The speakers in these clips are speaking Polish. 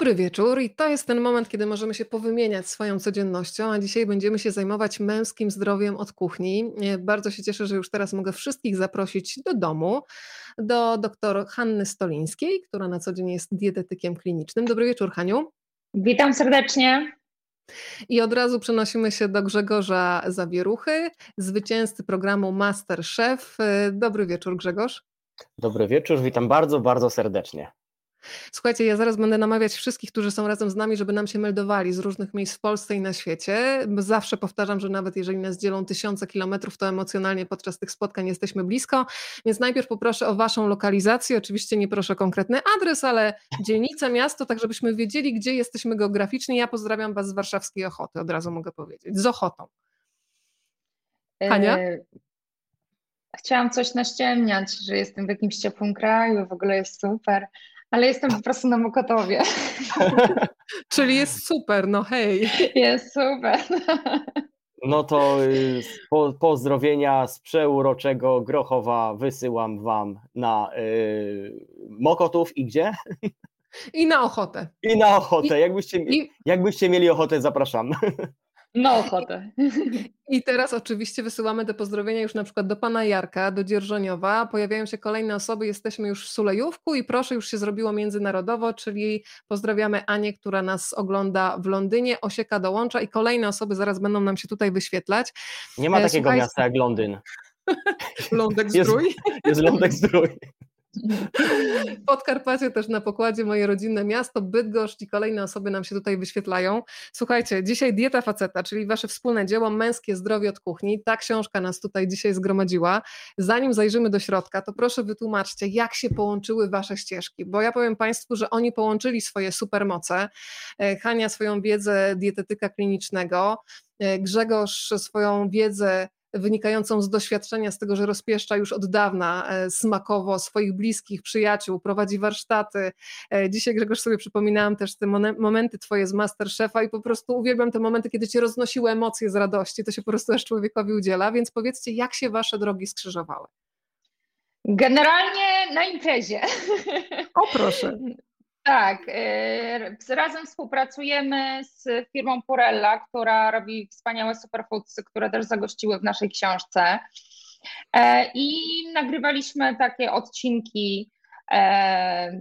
Dobry wieczór i to jest ten moment, kiedy możemy się powymieniać swoją codziennością, a dzisiaj będziemy się zajmować męskim zdrowiem od kuchni. E, bardzo się cieszę, że już teraz mogę wszystkich zaprosić do domu, do doktor Hanny Stolińskiej, która na co dzień jest dietetykiem klinicznym. Dobry wieczór, Haniu. Witam serdecznie. I od razu przenosimy się do Grzegorza Zawieruchy, zwycięzcy programu Master Chef. E, dobry wieczór, Grzegorz. Dobry wieczór, witam bardzo, bardzo serdecznie. Słuchajcie, ja zaraz będę namawiać wszystkich, którzy są razem z nami, żeby nam się meldowali z różnych miejsc w Polsce i na świecie. Zawsze powtarzam, że nawet jeżeli nas dzielą tysiące kilometrów, to emocjonalnie podczas tych spotkań jesteśmy blisko. Więc najpierw poproszę o Waszą lokalizację. Oczywiście nie proszę konkretny adres, ale dzielnica, miasto, tak żebyśmy wiedzieli, gdzie jesteśmy geograficznie. Ja pozdrawiam Was z warszawskiej Ochoty, od razu mogę powiedzieć. Z Ochotą. Hania? E, chciałam coś naściemniać, że jestem w jakimś ciepłym kraju, w ogóle jest super ale jestem po prostu na Mokotowie. Czyli jest super, no hej. Jest super. No to y, po, pozdrowienia z przeuroczego Grochowa wysyłam Wam na y, Mokotów i gdzie? I na ochotę. I na ochotę. Jakbyście, I... jakbyście mieli ochotę, zapraszam. Na ochotę. I teraz oczywiście wysyłamy te pozdrowienia już na przykład do pana Jarka, do Dzierżoniowa. Pojawiają się kolejne osoby, jesteśmy już w Sulejówku i proszę, już się zrobiło międzynarodowo, czyli pozdrawiamy Anię, która nas ogląda w Londynie, Osieka dołącza i kolejne osoby zaraz będą nam się tutaj wyświetlać. Nie ma e, takiego Słuchaj... miasta jak Londyn. Lądek Zdrój? Jest, jest Lądek Zdrój. Podkarpacie też na pokładzie moje rodzinne miasto, Bydgoszcz i kolejne osoby nam się tutaj wyświetlają. Słuchajcie, dzisiaj Dieta Faceta, czyli wasze wspólne dzieło Męskie Zdrowie od Kuchni. Ta książka nas tutaj dzisiaj zgromadziła. Zanim zajrzymy do środka, to proszę wytłumaczcie, jak się połączyły wasze ścieżki, bo ja powiem Państwu, że oni połączyli swoje supermoce. E, Hania swoją wiedzę dietetyka klinicznego, e, Grzegorz swoją wiedzę wynikającą z doświadczenia, z tego, że rozpieszcza już od dawna e, smakowo swoich bliskich, przyjaciół, prowadzi warsztaty. E, dzisiaj Grzegorz sobie przypominałam też te momenty twoje z Masterchefa i po prostu uwielbiam te momenty, kiedy cię roznosiły emocje z radości, to się po prostu aż człowiekowi udziela, więc powiedzcie, jak się wasze drogi skrzyżowały? Generalnie na imprezie. O proszę. Tak, y, razem współpracujemy z firmą Purella, która robi wspaniałe superfoodsy, które też zagościły w naszej książce. E, I nagrywaliśmy takie odcinki e,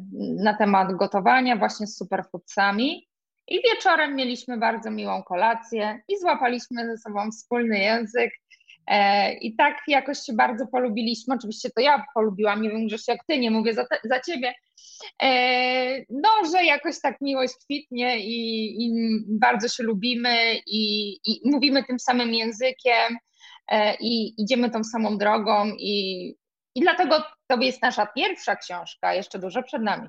na temat gotowania właśnie z superfoodsami. I wieczorem mieliśmy bardzo miłą kolację i złapaliśmy ze sobą wspólny język. E, I tak jakoś się bardzo polubiliśmy. Oczywiście to ja polubiłam, nie wiem, że jak ty, nie mówię za, te, za ciebie. E, no, że jakoś tak miłość kwitnie i, i bardzo się lubimy i, i, mówimy tym samym językiem e, i idziemy tą samą drogą i, i dlatego to jest nasza pierwsza książka, jeszcze dużo przed nami.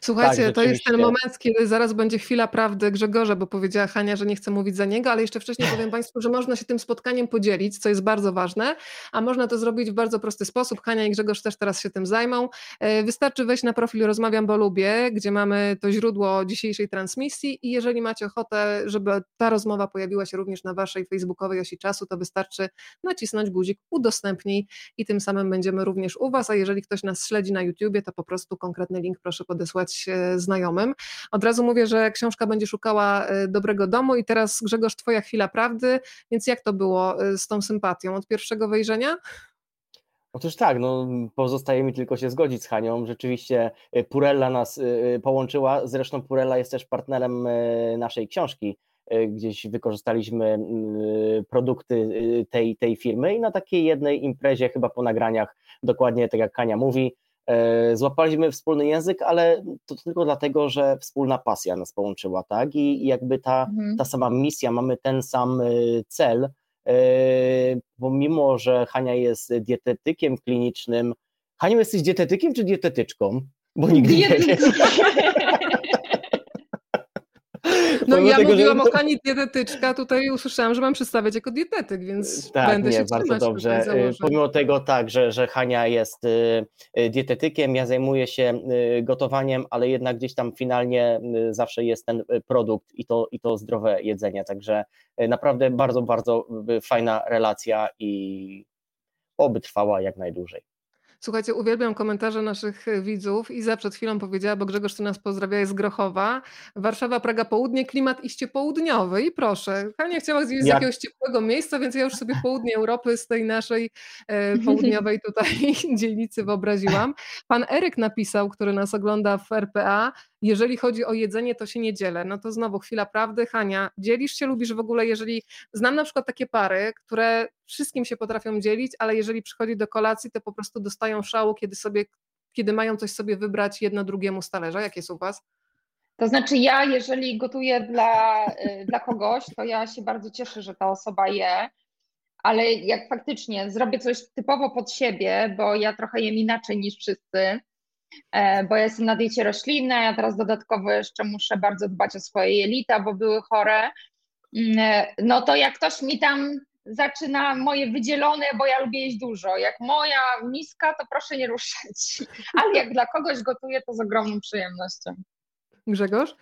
Słuchajcie, tak, to jest ten moment, kiedy zaraz będzie chwila prawdy Grzegorza, bo powiedziała Hania, że nie chce mówić za niego, ale jeszcze wcześniej powiem Państwu, że można się tym spotkaniem podzielić, co jest bardzo ważne, a można to zrobić w bardzo prosty sposób. Hania i Grzegorz też teraz się tym zajmą. E, wystarczy wejść na profil Rozmawiam, bo lubię, gdzie mamy to źródło dzisiejszej transmisji i jeżeli macie ochotę, żeby ta rozmowa pojawiła się również na Waszej facebookowej osi czasu, to wystarczy nacisnąć guzik udostępnij i tym samym będziemy również u Was, a jeżeli ktoś nas śledzi na YouTubie, to po prostu konkretny link proszę podesłać e, znajomym. Od razu mówię, że książka będzie szukała e, dobrego domu i teraz Grzegorz, twoja chwila prawdy, więc jak to było e, z tą sympatią od pierwszego wejrzenia? Otóż tak, no, pozostaje mi tylko się zgodzić z Hanią. Rzeczywiście Purella nas połączyła. Zresztą Purella jest też partnerem naszej książki. Gdzieś wykorzystaliśmy produkty tej, tej firmy i na takiej jednej imprezie, chyba po nagraniach, dokładnie tak jak Hania mówi, złapaliśmy wspólny język, ale to tylko dlatego, że wspólna pasja nas połączyła, tak? I jakby ta, mhm. ta sama misja, mamy ten sam e, cel, e, pomimo, że Hania jest dietetykiem klinicznym. Haniu, jesteś dietetykiem czy dietetyczką? Bo nigdy nie wiem. No ja tego, mówiłam że... o Hani dietetyczka, tutaj usłyszałam, że mam przedstawiać jako dietetyk, więc tak, będę nie, się bardzo dobrze. Y, pomimo tego tak, że, że Hania jest y, y, dietetykiem, ja zajmuję się gotowaniem, ale jednak gdzieś tam finalnie zawsze jest ten produkt i to, i to zdrowe jedzenie, także naprawdę bardzo, bardzo fajna relacja i oby trwała jak najdłużej. Słuchajcie, uwielbiam komentarze naszych e, widzów. Iza przed chwilą powiedziała, bo Grzegorz ty nas pozdrawia, jest Grochowa. Warszawa, Praga Południe, klimat iście południowy. I proszę, Hania chciała zjeść z Jak... jakiegoś ciepłego miejsca, więc ja już sobie południe Europy z tej naszej e, południowej tutaj dzielnicy wyobraziłam. Pan Eryk napisał, który nas ogląda w RPA, jeżeli chodzi o jedzenie, to się nie dzielę. No to znowu chwila prawdy. Hania, dzielisz się, lubisz w ogóle, jeżeli... Znam na przykład takie pary, które wszystkim się potrafią dzielić, ale jeżeli przychodzi do kolacji, to po prostu dostają szału, kiedy sobie, kiedy mają coś sobie wybrać jedno drugiemu z talerza. Jak jest u Was? To znaczy ja, jeżeli gotuję dla, y, dla kogoś, to ja się bardzo cieszę, że ta osoba je, ale jak faktycznie zrobię coś typowo pod siebie, bo ja trochę jem inaczej niż wszyscy, bo ja jestem na diecie roślinnej, a teraz dodatkowo jeszcze muszę bardzo dbać o swoje jelita, bo były chore, mm, e, no to jak ktoś mi tam zaczyna moje wydzielone, bo ja lubię jeść dużo. Jak moja miska, to proszę nie ruszać. Ale jak dla kogoś gotuję, to z ogromną przyjemnością. Grzegorz?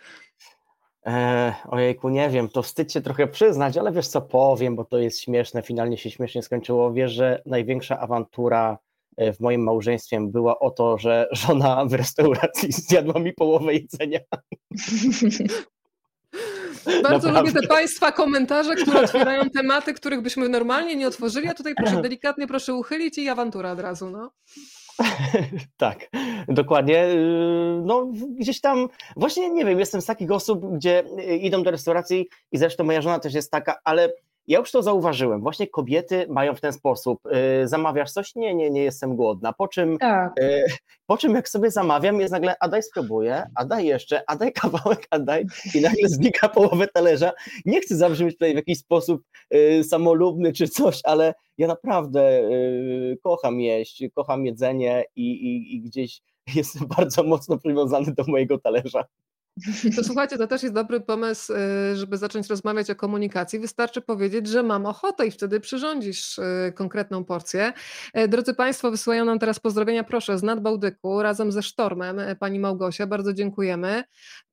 E, ojejku, nie wiem, to wstyd się trochę przyznać, ale wiesz co powiem, bo to jest śmieszne, finalnie się śmiesznie skończyło. Wiesz, że największa awantura e, w moim małżeństwie była o to, że żona w restauracji zjadła mi połowę jedzenia. Bardzo Naprawdę. lubię te Państwa komentarze, które otwierają tematy, których byśmy normalnie nie otworzyli, a tutaj proszę delikatnie proszę uchylić i awantura od razu. No. tak, dokładnie. Y, no, gdzieś tam, właśnie nie wiem, jestem z takich osób, gdzie y, idą do restauracji i zresztą moja żona też jest taka, ale ja już to zauważyłem. Właśnie kobiety mają w ten sposób. Yy, zamawiasz coś? Nie, nie, nie jestem głodna. Po czym, tak. yy, po czym jak sobie zamawiam, jest nagle, a daj spróbuję, a daj jeszcze, a daj kawałek, a daj i nagle znika połowę talerza. Nie chcę zabrzmieć tutaj w jakiś sposób yy, samolubny czy coś, ale ja naprawdę kocham jeść, kocham jedzenie i, i, i gdzieś jestem bardzo mocno przywiązany do mojego talerza. To słuchajcie, to też jest dobry pomysł, y, żeby zacząć rozmawiać o komunikacji. Wystarczy powiedzieć, że mam ochotę i wtedy przyrządzisz y, konkretną porcję. E, drodzy Państwo, wysyłają nam teraz pozdrowienia, proszę, z Nadbałtyku razem ze Sztormem, e, Pani Małgosia, bardzo dziękujemy.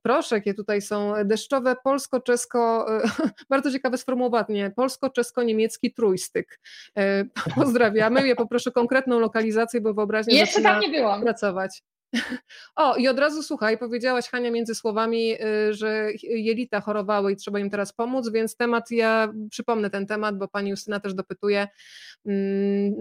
Proszę, jakie tutaj są deszczowe polsko-czesko, e, bardzo ciekawe sformułowanie, polsko-czesko-niemiecki trójstyk. Pozdrawiamy, ja poproszę konkretną lokalizację, bo wyobraźnię Jeszcze tam nie byłam. pracować. O, i od razu słuchaj, powiedziałaś Hania między słowami, y, że jelita chorowały i trzeba im teraz pomóc, więc temat, ja przypomnę ten temat, bo pani Justyna też dopytuje, mm,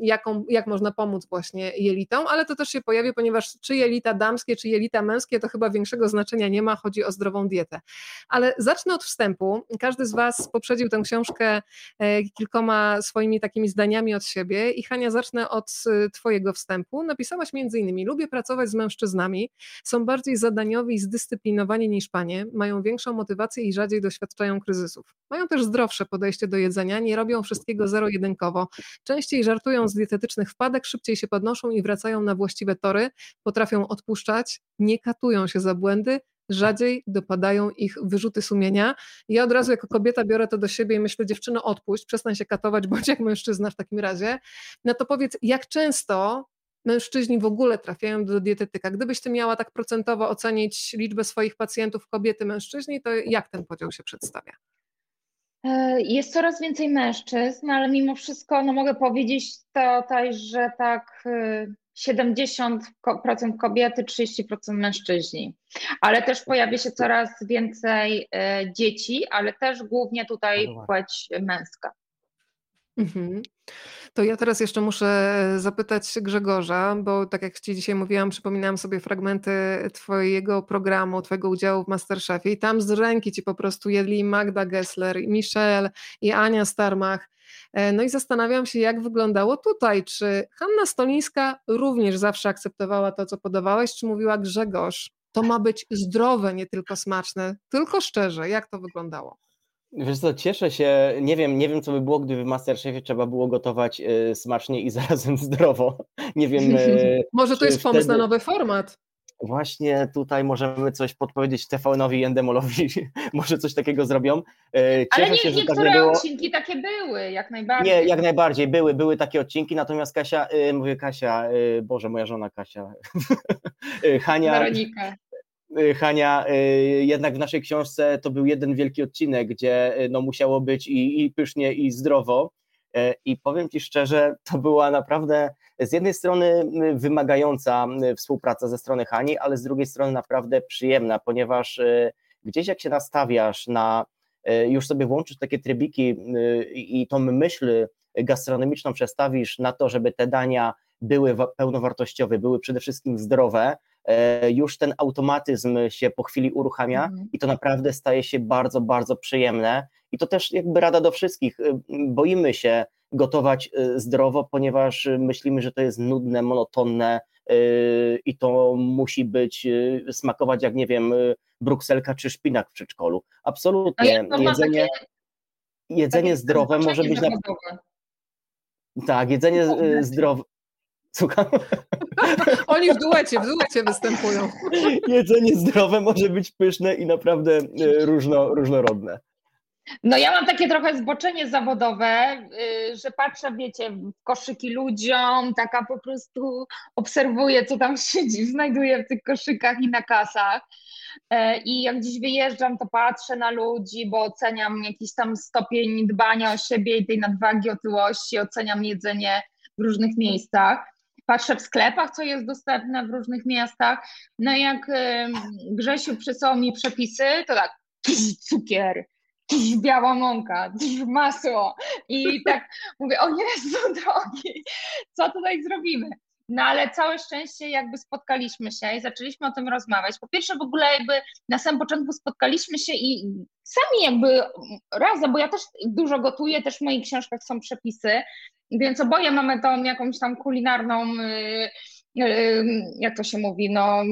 jaką, jak można pomóc właśnie jelitom, ale to też się pojawi, ponieważ czy jelita damskie, czy jelita męskie, to chyba większego znaczenia nie ma, chodzi o zdrową dietę. Ale zacznę od wstępu. Każdy z Was poprzedził tę książkę e, kilkoma swoimi takimi zdaniami od siebie i Hania, zacznę od y, Twojego wstępu. Napisałaś między innymi, lubię pracować pracować z mężczyznami, są bardziej zadaniowi i zdyscyplinowani niż panie, mają większą motywację i rzadziej doświadczają kryzysów. Mają też zdrowsze podejście do jedzenia, nie robią wszystkiego zero-jedynkowo. Częściej żartują z dietetycznych wpadek, szybciej się podnoszą i wracają na właściwe tory, potrafią odpuszczać, nie katują się za błędy, rzadziej dopadają ich wyrzuty sumienia. Ja od razu jako kobieta biorę to do siebie i myślę, dziewczyno, odpuść, przestań się katować, bądź jak mężczyzna w takim razie. No to powiedz, jak często mężczyźni w ogóle trafiają do dietetyka. Gdybyś ty miała tak procentowo ocenić liczbę swoich pacjentów kobiety, mężczyźni, to jak ten podział się przedstawia? E, jest coraz więcej mężczyzn, ale mimo wszystko no mogę powiedzieć tutaj, że tak 70% y, kobiety, 30% mężczyźni. Ale też pojawia się coraz więcej e, dzieci, ale też głównie tutaj płeć męska. Mhm. To ja teraz jeszcze muszę zapytać Grzegorza, bo tak jak Ci dzisiaj mówiłam, przypominałam sobie fragmenty Twojego programu, Twojego udziału w Masterchefie i tam z ręki Ci po prostu jedli Magda Gessler, i Michelle i Ania Starmach. E, no i zastanawiam się, jak wyglądało tutaj. Czy Hanna Stolińska również zawsze akceptowała to, co podawałeś, czy mówiła Grzegorz, to ma być zdrowe, nie tylko smaczne, tylko szczerze, jak to wyglądało? Wiesz co, cieszę się, nie wiem, nie wiem co by było, gdyby w Masterchefie trzeba było gotować y, smacznie i zarazem zdrowo. Nie wiem. Y, Może to jest wtedy... pomysł na nowy format. Właśnie tutaj możemy coś podpowiedzieć TVN-owi i Endemolowi, może coś takiego zrobią. Cieszę Ale nie, się, tak niektóre tak nie odcinki takie były, jak najbardziej. Nie, jak najbardziej, były, były takie odcinki, natomiast Kasia, y, mówię Kasia, y, Boże, moja żona Kasia, Hania, Weronika. Y, Hania, y, jednak w naszej książce to był jeden wielki odcinek, gdzie y, no, musiało być i, i pysznie, i zdrowo. I powiem Ci szczerze, to była naprawdę z jednej strony wymagająca współpraca ze strony Hani, ale z drugiej strony naprawdę przyjemna, ponieważ gdzieś jak się nastawiasz na, już sobie włączysz takie trybiki i tą myśl gastronomiczną przestawisz na to, żeby te dania były pełnowartościowe, były przede wszystkim zdrowe, już ten automatyzm się po chwili uruchamia mhm. i to naprawdę staje się bardzo, bardzo przyjemne. I to też jakby rada do wszystkich. E, boimy się gotować e, zdrowo, ponieważ myślimy, że to jest nudne, monotonne i to musi być, smakować jak, nie wiem, brukselka czy szpinak w przedszkolu. Absolutnie. Jedzenie, takie, jedzenie takie zdrowe może być na... Tak, jedzenie zdrowe. Słucham? Oni w duecie, w duecie występują. Jedzenie zdrowe może być pyszne i naprawdę e, różno, różnorodne. No ja mam takie trochę zboczenie zawodowe, y, że patrzę, wiecie, w koszyki ludziom, taka po prostu obserwuję, co tam siedzi, znajduję w tych koszykach i na kasach. E, I jak gdzieś wyjeżdżam, to patrzę na ludzi, bo oceniam jakiś tam stopień dbania o siebie i tej nadwagi, otyłości, oceniam jedzenie w różnych miejscach patrzę w sklepach, co jest dostępne w różnych miastach. No jak Grzesiu przysłał mi przepisy, to tak, cukier, biała mąka, masło i tak mówię, o Jezu drogi, co tutaj zrobimy? No ale całe szczęście jakby spotkaliśmy się i zaczęliśmy o tym rozmawiać. Po pierwsze w ogóle jakby na samym początku spotkaliśmy się i sami jakby razem, bo ja też dużo gotuję, też w moich książkach są przepisy, więc oboje mamy tą jakąś tam kulinarną, y, y, jak to się mówi, no.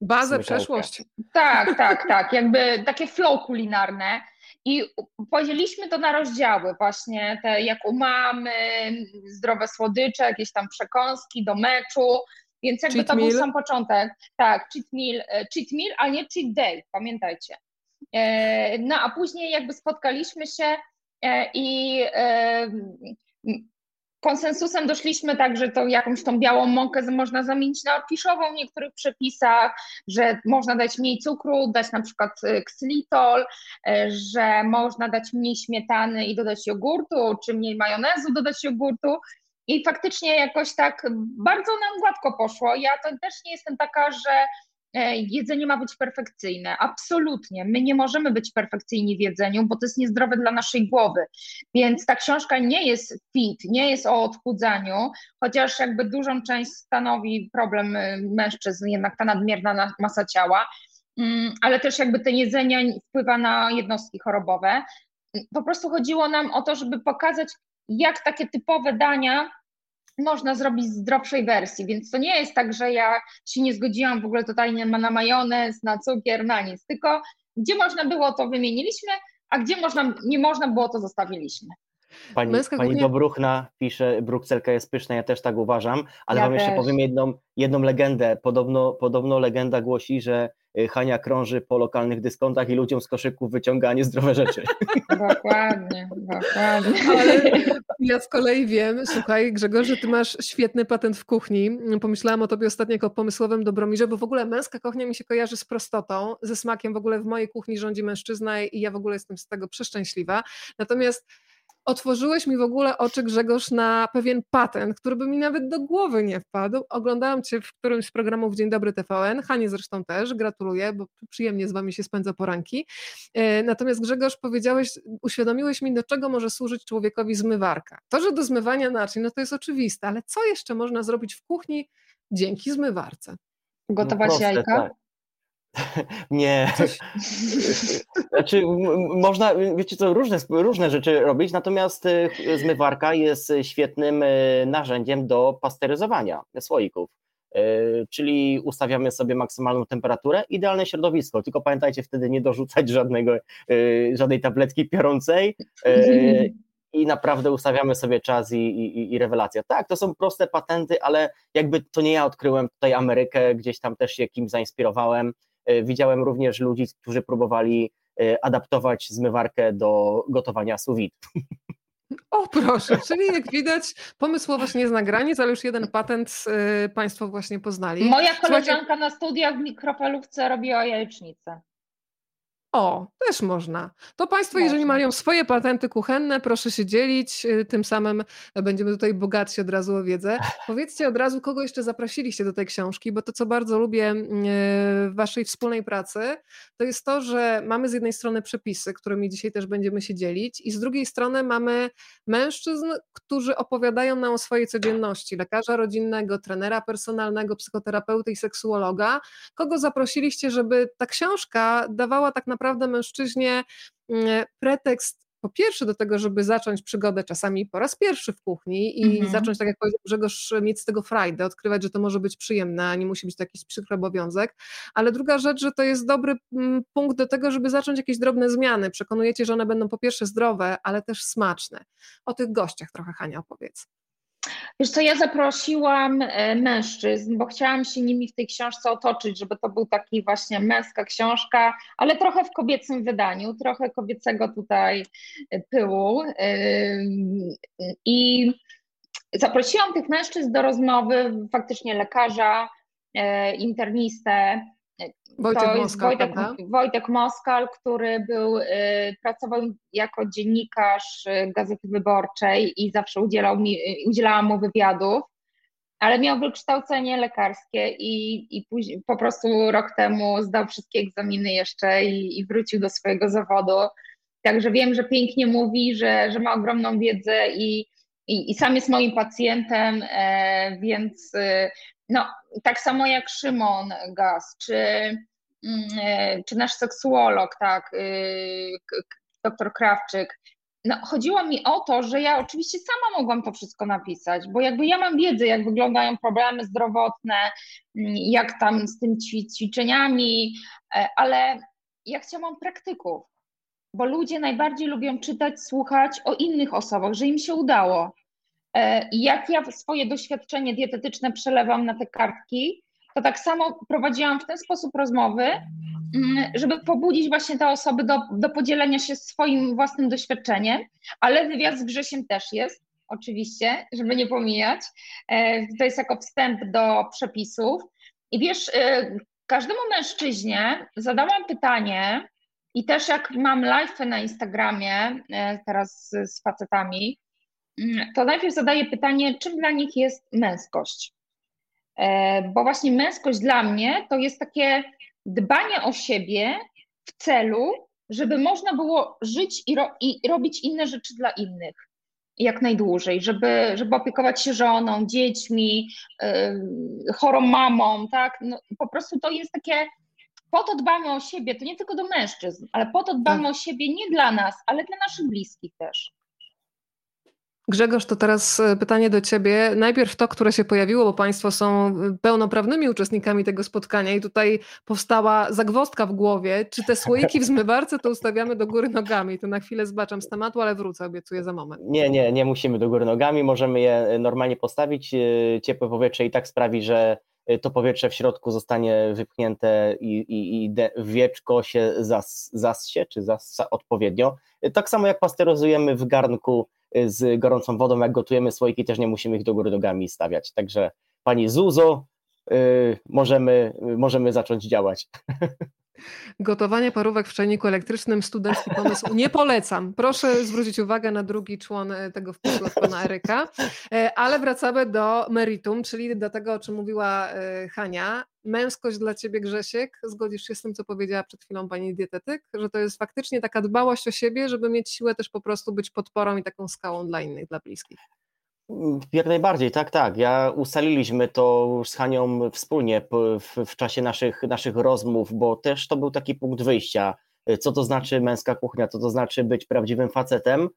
Bazę, przeszłość. Tak, tak, tak. Jakby takie flow kulinarne. I podzieliliśmy to na rozdziały, właśnie te jak u mamy, zdrowe słodycze, jakieś tam przekąski do meczu. Więc jakby cheat to meal. był sam początek. Tak, cheat meal, e, cheat meal, a nie cheat day, pamiętajcie. E, no a później jakby spotkaliśmy się e, i konsensusem doszliśmy tak, że to jakąś tą białą mąkę można zamienić na orkiszową w niektórych przepisach, że można dać mniej cukru, dać na przykład y, ksylitol, y, że można dać mniej śmietany i dodać jogurtu, czy mniej majonezu dodać jogurtu. I faktycznie jakoś tak bardzo nam gładko poszło. Ja to też nie jestem taka, że jedzenie ma być perfekcyjne. Absolutnie. My nie możemy być perfekcyjni w jedzeniu, bo to jest niezdrowe dla naszej głowy. Więc ta książka nie jest fit, nie jest o odchudzaniu, chociaż jakby dużą część stanowi problem y, mężczyzn, jednak ta nadmierna masa ciała, mm, ale też jakby to jedzenie wpływa na jednostki chorobowe. Po prostu chodziło nam o to, żeby pokazać, jak takie typowe dania można zrobić zdrowszej wersji, więc to nie jest tak, że ja się nie zgodziłam w ogóle totalnie na majonez, na cukier, na nic, tylko gdzie można było to wymieniliśmy, a gdzie można, nie można było to zostawiliśmy. Pani, pani Dobruchna pisze, brukselka jest pyszna, ja też tak uważam, ale ja wam też. jeszcze powiem jedną, jedną legendę. Podobno, podobno legenda głosi, że y, Hania krąży po lokalnych dyskontach i ludziom z koszyków wyciąga niezdrowe rzeczy. Dokładnie, dokładnie. Ale ja z kolei wiem, słuchaj Grzegorz, że ty masz świetny patent w kuchni. Pomyślałam o tobie ostatnio jako pomysłowym Dobromirze, bo w ogóle męska kuchnia mi się kojarzy z prostotą, ze smakiem. W ogóle w mojej kuchni rządzi mężczyzna i ja w ogóle jestem z tego przeszczęśliwa. Natomiast otworzyłeś mi w ogóle oczy, Grzegorz, na pewien patent, który by mi nawet do głowy nie wpadł. Oglądałam Cię w którymś z programów Dzień Dobry TVN, Hanie zresztą też, gratuluję, bo przyjemnie z Wami się spędza poranki. E, natomiast Grzegorz, powiedziałeś, uświadomiłeś mi, do czego może służyć człowiekowi zmywarka. To, że do zmywania naczyń, no to jest oczywiste, ale co jeszcze można zrobić w kuchni dzięki zmywarce? Gotować no proste, jajka? Tak. Nie. Znaczy, można, wiecie co, różne, różne rzeczy robić, natomiast y, zmywarka jest świetnym y, narzędziem do pasteryzowania słoików. Y, czyli ustawiamy sobie maksymalną temperaturę, idealne środowisko, tylko pamiętajcie wtedy nie dorzucać żadnego, żadnej tabletki piorącej i naprawdę ustawiamy sobie czas i, i, i rewelacja. Tak, to są proste patenty, ale jakby to nie ja odkryłem tutaj Amerykę, gdzieś tam też się kimś zainspirowałem, E, widziałem również ludzi, którzy próbowali e, adaptować zmywarkę do gotowania sous vide. O proszę, czyli jak widać pomysłowość nie zna granic, ale już jeden patent e, Państwo właśnie poznali. Moja koleżanka Słuchajcie... na studiach w mikrofalówce robiła jajecznicę. O, też można. To Państwo, można. jeżeli mają swoje patenty kuchenne, proszę się dzielić, y, tym samym będziemy tutaj bogatsi od razu o wiedzę. Powiedzcie od razu, kogo jeszcze zaprosiliście do tej książki, bo to, co bardzo lubię mm, y, w Waszej wspólnej pracy, to jest to, że mamy z jednej strony przepisy, którymi dzisiaj też będziemy się dzielić, i z drugiej strony mamy mężczyzn, którzy opowiadają nam o swojej codzienności, lekarza rodzinnego, trenera personalnego, psychoterapeuty i seksuologa. Kogo zaprosiliście, żeby ta książka dawała tak naprawdę naprawdę mężczyźnie mm, pretekst po pierwsze do tego, żeby zacząć przygodę czasami po raz pierwszy w kuchni i mhm. zacząć, tak jak powiedział Grzegorz, mieć z tego frajdę, odkrywać, że to może być przyjemne, a nie musi być to jakiś przykry obowiązek. Ale druga rzecz, że to jest dobry mm, punkt do tego, żeby zacząć jakieś drobne zmiany. Przekonujecie, że one będą po pierwsze zdrowe, ale też smaczne. O tych gościach trochę Hania opowiedz. Wiesz co, ja zaprosiłam e, mężczyzn, bo chciałam się nimi w tej książce otoczyć, żeby to był taki właśnie męska książka, ale trochę w kobiecym wydaniu, trochę kobiecego tutaj pyłu. I zaprosiłam tych mężczyzn do rozmowy, faktycznie lekarza, e, internistę, Wojtek to Moskal, Wojtek, Wojtek, Moskal, który był, y, pracował jako dziennikarz y, Gazety Wyborczej i zawsze udzielał mi, y, udzielałam mu wywiadów, ale miał wykształcenie lekarskie i, i później, po prostu rok temu zdał wszystkie egzaminy jeszcze i, i wrócił do swojego zawodu. Także wiem, że pięknie mówi, że, że ma ogromną wiedzę i, i, i sam jest moim pacjentem, e, więc no, tak samo jak Szymon Gaz, czy, mm, e, czy nasz seksuolog, tak, y, doktor Krawczyk. No, chodziło mi o to, że ja oczywiście sama mogłam to wszystko napisać, bo jakby ja mam wiedzę, jak wyglądają problemy zdrowotne, mm, jak tam z tym ćwiczeniami, e, ale ja chciałam praktyków, bo ludzie najbardziej lubią czytać, słuchać o innych osobach, że im się udało. E, jak ja swoje doświadczenie dietetyczne przelewam na te kartki, to tak samo prowadziłam w ten sposób rozmowy, mm, żeby pobudzić właśnie te osoby do, do podzielenia się swoim własnym doświadczeniem, ale wywiad z Grzesiem też jest, oczywiście, żeby nie pomijać. E, to jest jako wstęp do przepisów. I wiesz, e, każdemu mężczyźnie zadałam pytanie, i też jak mam live na Instagramie teraz z facetami, to najpierw zadaję pytanie, czym dla nich jest męskość? E, bo właśnie męskość dla mnie to jest takie dbanie o siebie w celu, żeby można było żyć i, ro, i robić inne rzeczy dla innych jak najdłużej, żeby, żeby opiekować się żoną, dziećmi, yy, chorą mamą, tak? No, po prostu to jest takie, po to dbamy o siebie, to nie tylko do mężczyzn, ale po to dbamy tak. o siebie nie dla nas, ale dla naszych bliskich też. Grzegorz, to teraz e, pytanie do Ciebie. Najpierw to, które się pojawiło, bo Państwo są e, pełnoprawnymi uczestnikami tego spotkania i tutaj powstała zagwostka w głowie. Czy te słoiki w zmywarce to ustawiamy do góry nogami? To na chwilę zbaczam z tematu, ale wrócę, obiecuję za moment. Nie, nie, nie musimy do góry nogami. Możemy je e, normalnie postawić. Ciepłe powietrze i tak sprawi, że to powietrze w środku zostanie wypchnięte i, i, i wieczko się zas, czy zassa odpowiednio. Tak samo jak pasteryzujemy w garnku z gorącą wodą, jak gotujemy słoiki, też nie musimy ich do góry nogami stawiać. Także pani Zuzo, yy, możemy, możemy zacząć działać. Gotowanie parówek w czajniku elektrycznym, studencki pomysł. Nie polecam. Proszę zwrócić uwagę na drugi człon e, tego wpisu pana Eryka. E, ale wracamy do meritum, czyli do tego, o czym mówiła e, Hania. Męskość dla ciebie, Grzesiek. Zgodzisz się z tym, co powiedziała przed chwilą pani dietetyk, że to jest faktycznie taka dbałość o siebie, żeby mieć siłę też po prostu być podporą i taką skałą dla innych, dla bliskich. Jak najbardziej, tak, tak. Ja ustaliliśmy to z Hanią wspólnie w, w, czasie naszych, naszych rozmów, bo też to był taki punkt wyjścia. Co to znaczy męska kuchnia, co to znaczy być prawdziwym facetem.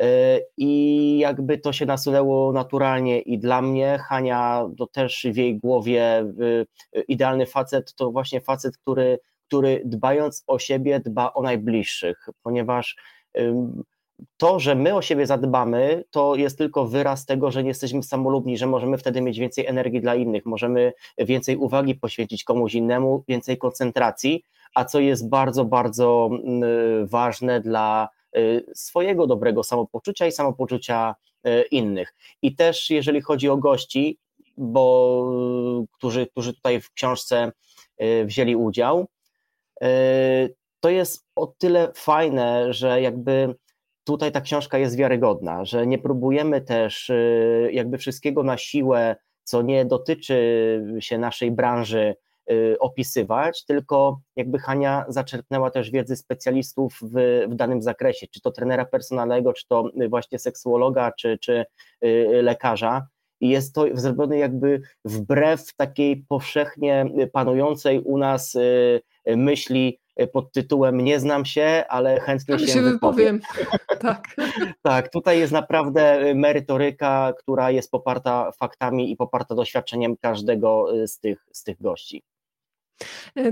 E, I jakby to się nasunęło naturalnie i dla mnie, Hania, to też w jej głowie idealny facet to właśnie facet, który, który dbając o siebie, dba o najbliższych, ponieważ to, że my o siebie zadbamy, to jest tylko wyraz tego, że nie jesteśmy samolubni, że możemy wtedy mieć więcej energii dla innych, możemy więcej uwagi poświęcić komuś innemu, więcej koncentracji, a co jest bardzo, bardzo mm, ważne dla y, swojego dobrego samopoczucia i samopoczucia y, innych. I też jeżeli chodzi o gości, bo którzy, którzy tutaj w książce y, wzięli udział, to jest o tyle fajne, że jakby tutaj ta książka jest wiarygodna, że nie próbujemy też y, jakby wszystkiego na siłę, co nie dotyczy się naszej branży, y, opisywać, tylko jakby Hania zaczerpnęła też wiedzy specjalistów w, w danym zakresie, czy to trenera personalnego, czy to właśnie seksuologa, czy, czy y, lekarza. I jest to zrobione jakby wbrew takiej powszechnie panującej u nas myśli, pod tytułem Nie znam się, ale chętnie się, się wypowiem. tak. tak, tutaj jest naprawdę e, merytoryka, która jest poparta faktami i poparta doświadczeniem każdego e, z tych, z tych gości.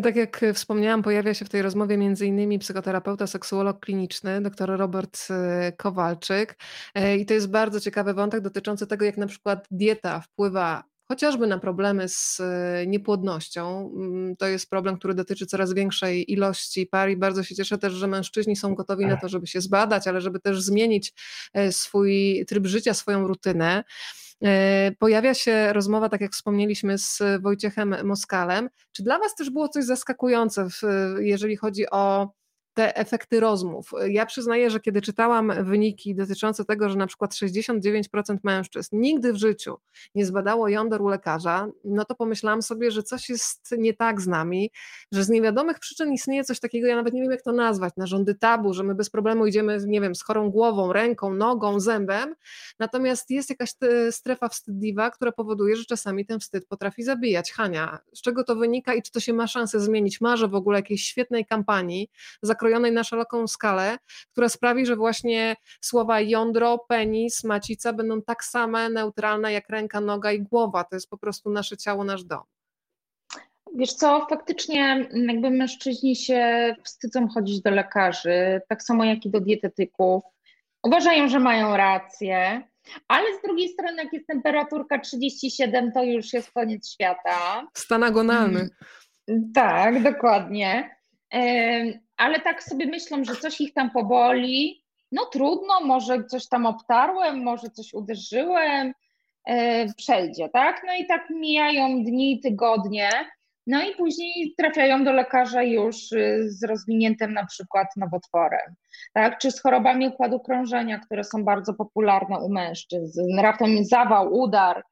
Tak jak wspomniałam, pojawia się w tej rozmowie między innymi psychoterapeuta, seksuolog kliniczny, dr Robert Kowalczyk. I to jest bardzo ciekawy wątek dotyczący tego, jak na przykład dieta wpływa chociażby na problemy z e, niepłodnością. Mm, to jest problem, który dotyczy coraz większej ilości par i bardzo się cieszę też, że mężczyźni są gotowi na to, żeby się zbadać, ale żeby też zmienić e, swój tryb życia, swoją rutynę. E, pojawia się rozmowa, tak jak wspomnieliśmy, z Wojciechem Moskalem. Czy dla Was też było coś zaskakujące, jeżeli chodzi o te efekty rozmów. Ja przyznaję, że kiedy czytałam wyniki dotyczące tego, że na przykład 69% mężczyzn nigdy w życiu nie zbadało jąder u lekarza, no to pomyślałam sobie, że coś jest nie tak z nami, że z niewiadomych przyczyn istnieje coś takiego, ja nawet nie wiem jak to nazwać, narządy tabu, że my bez problemu idziemy, nie wiem, z chorą głową, ręką, nogą, zębem, natomiast jest jakaś strefa wstydliwa, która powoduje, że czasami ten wstyd potrafi zabijać. Hania, z czego to wynika i czy to się ma szansę zmienić? Marzę w ogóle jakiejś świetnej kampanii zakrojonej zakrojonej na szeroką skalę, która sprawi, że właśnie słowa jądro, penis, macica będą tak same neutralne jak ręka, noga i głowa. To jest po prostu nasze ciało, nasz dom. Wiesz co, faktycznie jakby mężczyźni się wstydzą chodzić do lekarzy, tak samo jak i do dietetyków. Uważają, że mają rację, ale z drugiej strony, jak jest temperaturka 37, to już jest koniec świata. Stan agonalny. Tak, dokładnie ale tak sobie myślą, że coś ich tam poboli. No trudno, może coś tam obtarłem, może coś uderzyłem, e, przejdzie, tak? No i tak mijają dni, tygodnie. No i później trafiają do lekarza już y, z rozwiniętym na przykład nowotworem, tak? Czy z chorobami układu krążenia, które są bardzo popularne u mężczyzn, raptem zawał, udar,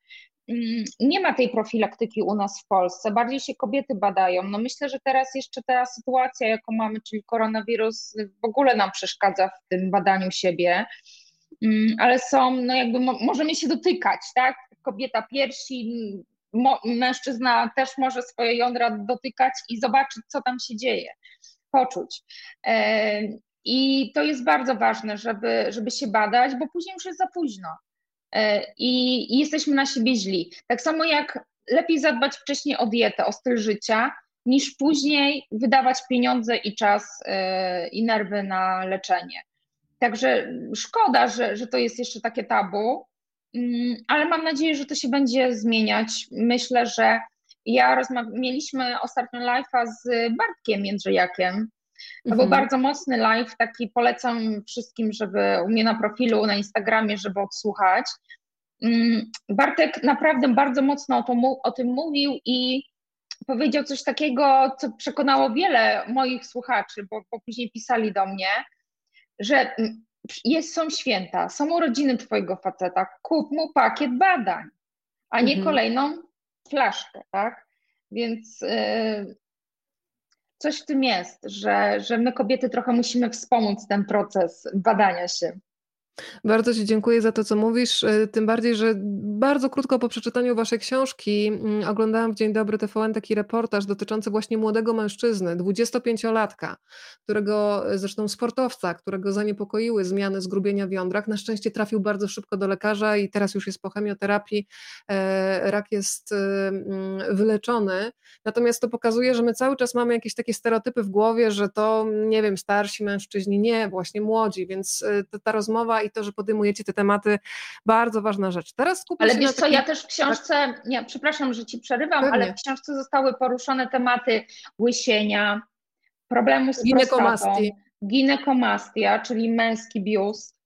nie ma tej profilaktyki u nas w Polsce, bardziej się kobiety badają. No myślę, że teraz jeszcze ta sytuacja, jaką mamy, czyli koronawirus, w ogóle nam przeszkadza w tym badaniu siebie, mm, ale są, no jakby mo możemy się dotykać, tak? Kobieta piersi, mężczyzna też może swoje jądra dotykać i zobaczyć, co tam się dzieje, poczuć. E, I to jest bardzo ważne, żeby, żeby się badać, bo później już jest za późno. E, i, jesteśmy na siebie źli. Tak samo jak lepiej zadbać wcześniej o dietę, o styl życia, niż później wydawać pieniądze i czas e, i nerwy na leczenie. Także szkoda, że, że to jest jeszcze takie tabu, mm, ale mam nadzieję, że to się będzie zmieniać. Myślę, że ja mieliśmy ostatnio live'a z Bartkiem Jędrzejakiem, to mhm. był bardzo mocny live, taki polecam wszystkim, żeby u mnie na profilu, na Instagramie, żeby odsłuchać. Mm, Bartek naprawdę bardzo mocno o, to, o tym mówił i powiedział coś takiego, co przekonało wiele moich słuchaczy, bo, bo później pisali do mnie, że mm, jest, są święta, są urodziny twojego faceta, kup mu pakiet badań, a nie mhm. kolejną flaszkę, tak? Więc y, coś w tym jest, że, że my kobiety trochę musimy wspomóc ten proces badania się. Bardzo Ci dziękuję za to, co mówisz. E, tym bardziej, że bardzo krótko po przeczytaniu Waszej książki mm, oglądałam w Dzień Dobry TVN taki reportaż dotyczący właśnie młodego mężczyzny, 25-latka, którego, e, zresztą sportowca, którego zaniepokoiły zmiany zgrubienia w jądrach. Na szczęście trafił bardzo szybko do lekarza i teraz już jest po chemioterapii. E, rak jest mm, wyleczony. Natomiast to pokazuje, że my cały czas mamy jakieś takie stereotypy w głowie, że to, nie wiem, starsi mężczyźni, nie, właśnie młodzi, więc ta, rozmowa i to, że podejmujecie te tematy, bardzo ważna rzecz. Teraz skupię Ale się wiesz co, takim... ja też w książce, tak. nie, przepraszam, że ci przerywam, Pewnie. ale w książce zostały poruszone tematy łysienia, problemu z ginekomastii. ginekomastia, czyli męski biust.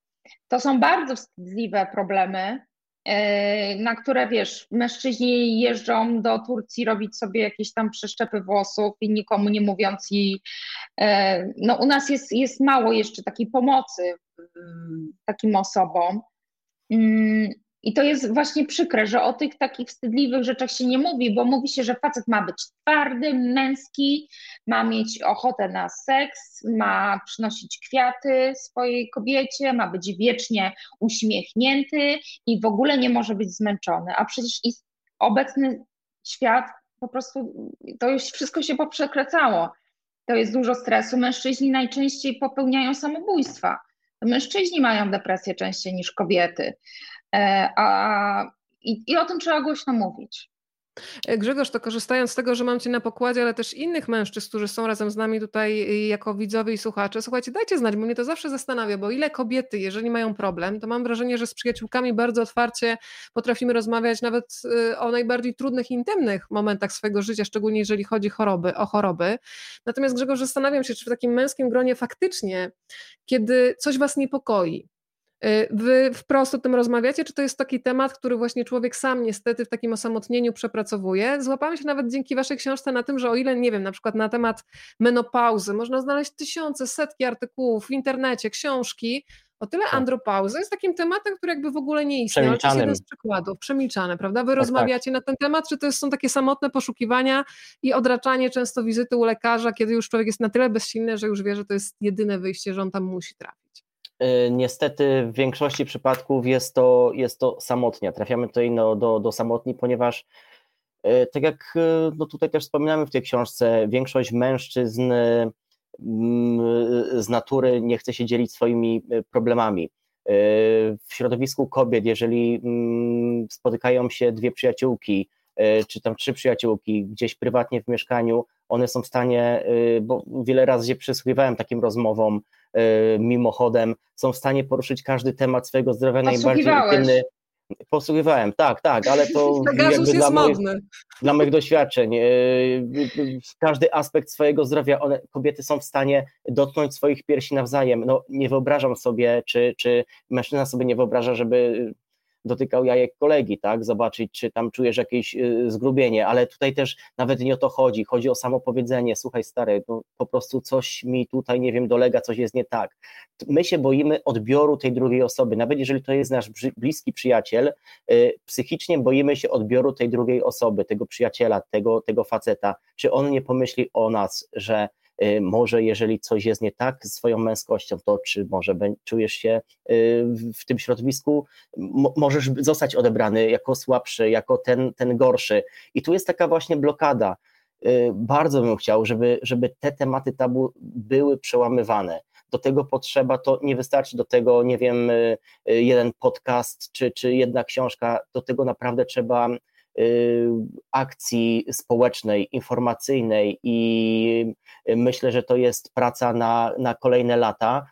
To są bardzo wstydliwe problemy, e, na które wiesz, mężczyźni jeżdżą do Turcji robić sobie jakieś tam przeszczepy włosów i nikomu nie mówiąc i e, no u nas jest, jest mało jeszcze takiej pomocy takim osobom. Mm, I to jest właśnie przykre, że o tych takich wstydliwych rzeczach się nie mówi, bo mówi się, że facet ma być twardy, męski, ma mieć ochotę na seks, ma przynosić kwiaty swojej kobiecie, ma być wiecznie uśmiechnięty i w ogóle nie może być zmęczony. A przecież obecny świat po prostu to już wszystko się poprzekracało. To jest dużo stresu. Mężczyźni najczęściej popełniają samobójstwa. Mężczyźni mają depresję częściej niż kobiety. E, a, i, I o tym trzeba głośno mówić. E, Grzegorz, to korzystając z tego, że mam Cię na pokładzie, ale też innych mężczyzn, którzy są razem z nami tutaj jako widzowie i słuchacze, słuchajcie, dajcie znać, bo mnie to zawsze zastanawia, bo ile kobiety, jeżeli mają problem, to mam wrażenie, że z przyjaciółkami bardzo otwarcie potrafimy rozmawiać nawet y, o najbardziej trudnych, intymnych momentach swojego życia, szczególnie jeżeli chodzi choroby, o choroby. Natomiast Grzegorz, zastanawiam się, czy w takim męskim gronie faktycznie, kiedy coś Was niepokoi, Y, wy wprost o tym rozmawiacie, czy to jest taki temat, który właśnie człowiek sam niestety w takim osamotnieniu przepracowuje? Złapałam się nawet dzięki waszej książce na tym, że o ile, nie wiem, na przykład na temat menopauzy można znaleźć tysiące, setki artykułów w internecie, książki, o tyle tak. andropauza jest takim tematem, który jakby w ogóle nie istnieje. To jest jeden z przykładów, przemilczane, prawda? Wy tak, tak. rozmawiacie tak. na ten temat, czy to są takie samotne poszukiwania i odraczanie często wizyty u lekarza, kiedy już człowiek jest na tyle bezsilny, że już wie, że to jest jedyne wyjście, że on tam musi trafić? Y, niestety w większości przypadków jest to, jest to samotnia. Trafiamy tutaj no, do, do samotni, ponieważ y, tak jak y, no tutaj też wspominamy w tej książce, większość mężczyzn z natury nie chce się dzielić swoimi problemami. W środowisku kobiet, jeżeli mm, spotykają się dwie przyjaciółki, czy tam trzy przyjaciółki gdzieś prywatnie w mieszkaniu, one są w stanie, bo wiele razy się przysłuchiwałem takim rozmowom, mimochodem są w stanie poruszyć każdy temat swojego zdrowia najbardziej intymny. Posługiwałem, tak, tak, ale to jakby dla, moich, dla moich doświadczeń. E, każdy aspekt swojego zdrowia, one, kobiety są w stanie dotknąć swoich piersi nawzajem. No, nie wyobrażam sobie, czy, czy mężczyzna sobie nie wyobraża, żeby dotykał jajek kolegi, tak, zobaczyć, czy tam czujesz jakieś y, zgrubienie, ale tutaj też nawet nie o to chodzi, chodzi o samo powiedzenie, słuchaj stary, no, po prostu coś mi tutaj, nie wiem, dolega, coś jest nie tak. My się boimy odbioru tej drugiej osoby, nawet jeżeli to jest nasz bliski przyjaciel, y, psychicznie boimy się odbioru tej drugiej osoby, tego przyjaciela, tego, tego faceta, czy on nie pomyśli o nas, że może jeżeli coś jest nie tak z swoją męskością, to czy może czujesz się y, w tym środowisku, możesz zostać odebrany jako słabszy, jako ten, ten gorszy. I tu jest taka właśnie blokada. Y, bardzo bym chciał, żeby, żeby te tematy tabu były przełamywane. Do tego potrzeba, to nie wystarczy do tego, nie wiem, jeden podcast czy, czy jedna książka, do tego naprawdę trzeba Y, akcji społecznej, informacyjnej i myślę, że to jest praca na, na kolejne lata.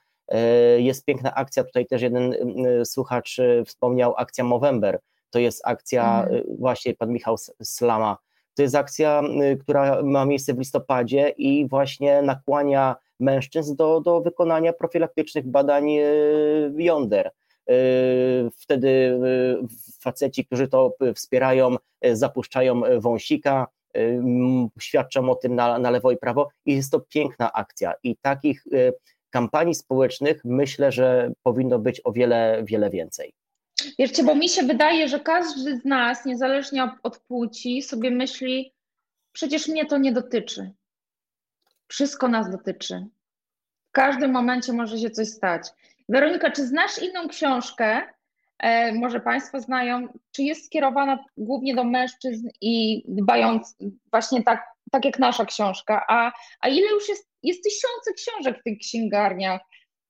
Y, jest piękna akcja, tutaj też jeden y, słuchacz wspomniał, akcja Movember. To jest akcja, mhm. właśnie pan Michał Slama, to jest akcja, która ma miejsce w listopadzie i właśnie nakłania mężczyzn do, do wykonania profilaktycznych badań jąder. Y, wtedy y, faceci, którzy to wspierają, y, zapuszczają wąsika, świadczą o tym na, na lewo i prawo i jest to piękna akcja i takich kampanii społecznych myślę, że powinno być o wiele, wiele więcej. Wiecie, bo mi się wydaje, że każdy z nas, niezależnie od płci, sobie myśli, przecież mnie to nie dotyczy. Wszystko nas dotyczy. W każdym momencie może się coś stać. Weronika, czy znasz inną książkę, e, może Państwo znają, czy jest skierowana głównie do mężczyzn i dbając właśnie tak, tak jak nasza książka, a, a ile już jest, jest tysiące książek w tych księgarniach,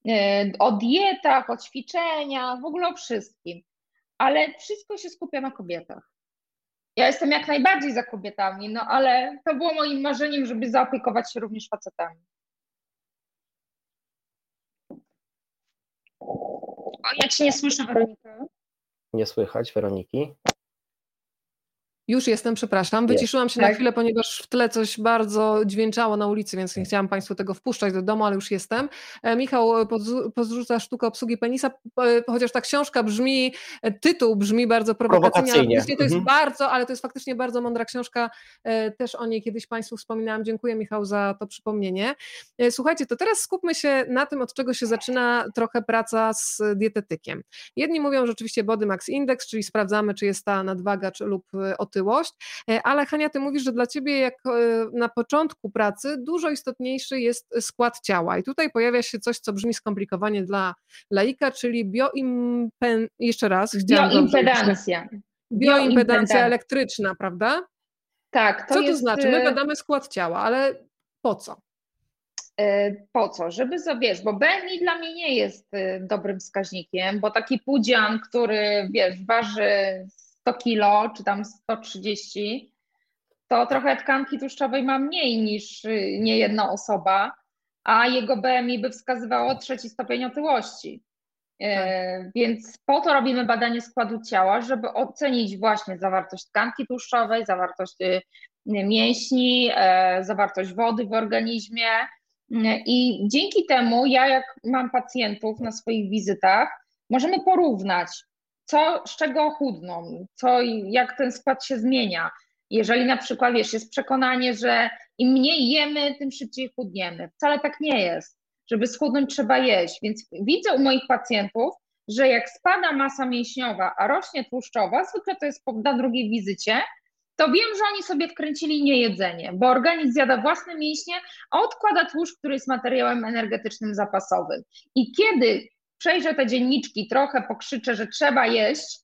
e, o dietach, o ćwiczeniach, w ogóle o wszystkim, ale wszystko się skupia na kobietach. Ja jestem jak najbardziej za kobietami, no ale to było moim marzeniem, żeby zaopiekować się również facetami. O, ja cię nie słyszę, Weronika. Nie słychać Weroniki. Już jestem, przepraszam. Wyciszyłam się tak. na chwilę, ponieważ w tle coś bardzo dźwięczało na ulicy, więc nie chciałam Państwu tego wpuszczać do domu, ale już jestem. E, Michał e, podrzuca sztukę obsługi penisa, e, chociaż ta książka brzmi, tytuł brzmi bardzo prowokacyjnie, ale to jest mhm. bardzo, ale to jest faktycznie bardzo mądra książka. Też o niej kiedyś Państwu wspominałam. Dziękuję Michał za to przypomnienie. Słuchajcie, to teraz skupmy się na tym, od czego się zaczyna trochę praca z dietetykiem. Jedni mówią że oczywiście Body Max Index, czyli sprawdzamy, czy jest ta nadwaga czy, lub otyłość, ale Hania, ty mówisz, że dla ciebie jak na początku pracy dużo istotniejszy jest skład ciała i tutaj pojawia się coś, co brzmi skomplikowanie dla laika, czyli bioimpen... jeszcze raz. Bioimpedancja. Bioimpedancja elektryczna, prawda? Tak. To Co jest... to znaczy? My badamy skład ciała, ale po co? E, po co? Żeby wiesz, bo BMI dla mnie nie jest e, dobrym wskaźnikiem, bo taki pudzian, który wiesz, waży 100 kilo czy tam 130, to trochę tkanki tłuszczowej ma mniej niż y, nie jedna osoba, a jego BMI by wskazywało trzeci stopień otyłości. E, tak. Więc po to robimy badanie składu ciała, żeby ocenić właśnie zawartość tkanki tłuszczowej, zawartość y, mięśni, zawartość wody w organizmie i dzięki temu ja, jak mam pacjentów na swoich wizytach, możemy porównać, co, z czego chudną, co, jak ten skład się zmienia. Jeżeli na przykład wiesz, jest przekonanie, że im mniej jemy, tym szybciej chudniemy. Wcale tak nie jest. Żeby schudnąć, trzeba jeść. Więc widzę u moich pacjentów, że jak spada masa mięśniowa, a rośnie tłuszczowa, zwykle to jest na drugiej wizycie, to wiem, że oni sobie wkręcili niejedzenie, bo organizm zjada własne mięśnie, a odkłada tłuszcz, który jest materiałem energetycznym zapasowym. I kiedy przejrzę te dzienniczki, trochę pokrzyczę, że trzeba jeść,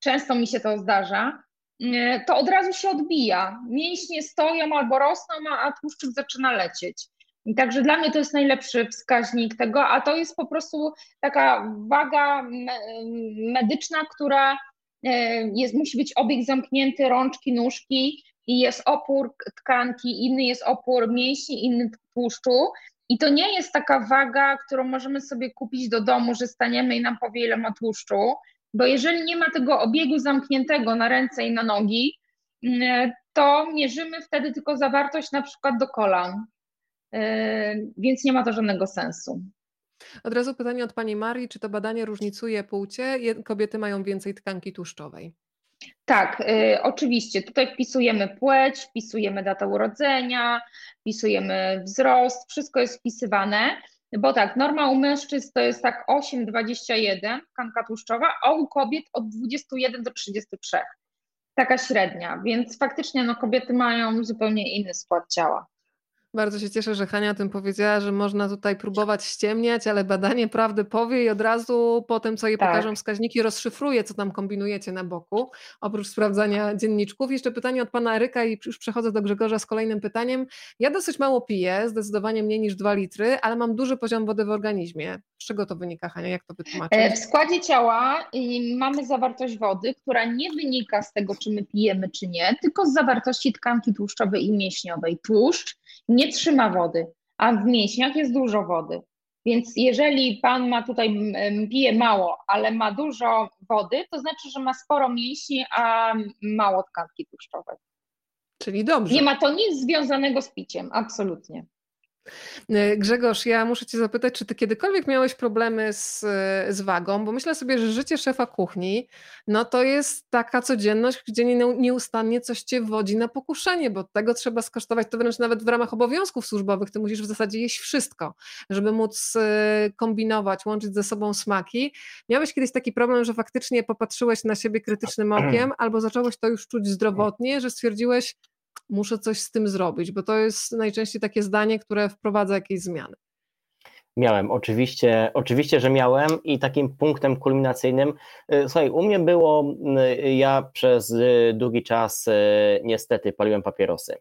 często mi się to zdarza, to od razu się odbija. Mięśnie stoją albo rosną, a tłuszczyk zaczyna lecieć. I także dla mnie to jest najlepszy wskaźnik tego, a to jest po prostu taka waga medyczna, która E, jest, musi być obieg zamknięty, rączki, nóżki i jest opór tkanki, inny jest opór mięśni, inny tłuszczu. I to nie jest taka waga, którą możemy sobie kupić do domu, że staniemy i nam powie, ile ma tłuszczu, bo jeżeli nie ma tego obiegu zamkniętego na ręce i na nogi, mm, to mierzymy wtedy tylko zawartość na przykład do kolan, e, więc nie ma to żadnego sensu. Od razu pytanie od pani Marii, czy to badanie różnicuje płcie? Kobiety mają więcej tkanki tłuszczowej. Tak, y, oczywiście. Tutaj wpisujemy płeć, wpisujemy datę urodzenia, wpisujemy wzrost, wszystko jest wpisywane, bo tak, norma u mężczyzn to jest tak 8,21 tkanka tłuszczowa, a u kobiet od 21 do 33. Taka średnia, więc faktycznie no, kobiety mają zupełnie inny skład ciała. Bardzo się cieszę, że Hania o tym powiedziała, że można tutaj próbować ściemniać, ale badanie prawdy powie i od razu po tym, co jej tak. pokażą wskaźniki, rozszyfruje, co tam kombinujecie na boku, oprócz sprawdzania dzienniczków. Jeszcze pytanie od pana Eryka i już przechodzę do Grzegorza z kolejnym pytaniem. Ja dosyć mało piję, zdecydowanie mniej niż 2 litry, ale mam duży poziom wody w organizmie. Z czego to wynika, Hania? Jak to wytłumaczyć? E, w składzie ciała mamy zawartość wody, która nie wynika z tego, czy my pijemy, czy nie, tylko z zawartości tkanki tłuszczowej i mięśniowej. Tłuszcz nie trzyma wody, a w mięśniach jest dużo wody. Więc jeżeli pan ma tutaj, pije mało, ale ma dużo wody, to znaczy, że ma sporo mięśni, a mało tkanki tłuszczowej. Czyli dobrze. Nie ma to nic związanego z piciem, absolutnie. E, Grzegorz, ja muszę Cię zapytać, czy Ty kiedykolwiek miałeś problemy z, z wagą? Bo myślę sobie, że życie szefa kuchni, no to jest taka codzienność, gdzie nieustannie coś Cię wodzi na pokuszenie, bo tego trzeba skosztować, to wręcz nawet w ramach obowiązków służbowych, Ty musisz w zasadzie jeść wszystko, żeby móc e, kombinować, łączyć ze sobą smaki. Miałeś kiedyś taki problem, że faktycznie popatrzyłeś na siebie krytycznym okiem, albo zacząłeś to już czuć zdrowotnie, że stwierdziłeś, muszę coś z tym zrobić, bo to jest najczęściej takie zdanie, które wprowadza jakieś zmiany. Miałem, oczywiście, oczywiście, że miałem i takim punktem kulminacyjnym, y, słuchaj, u mnie było, y, ja przez y, długi czas niestety paliłem papierosy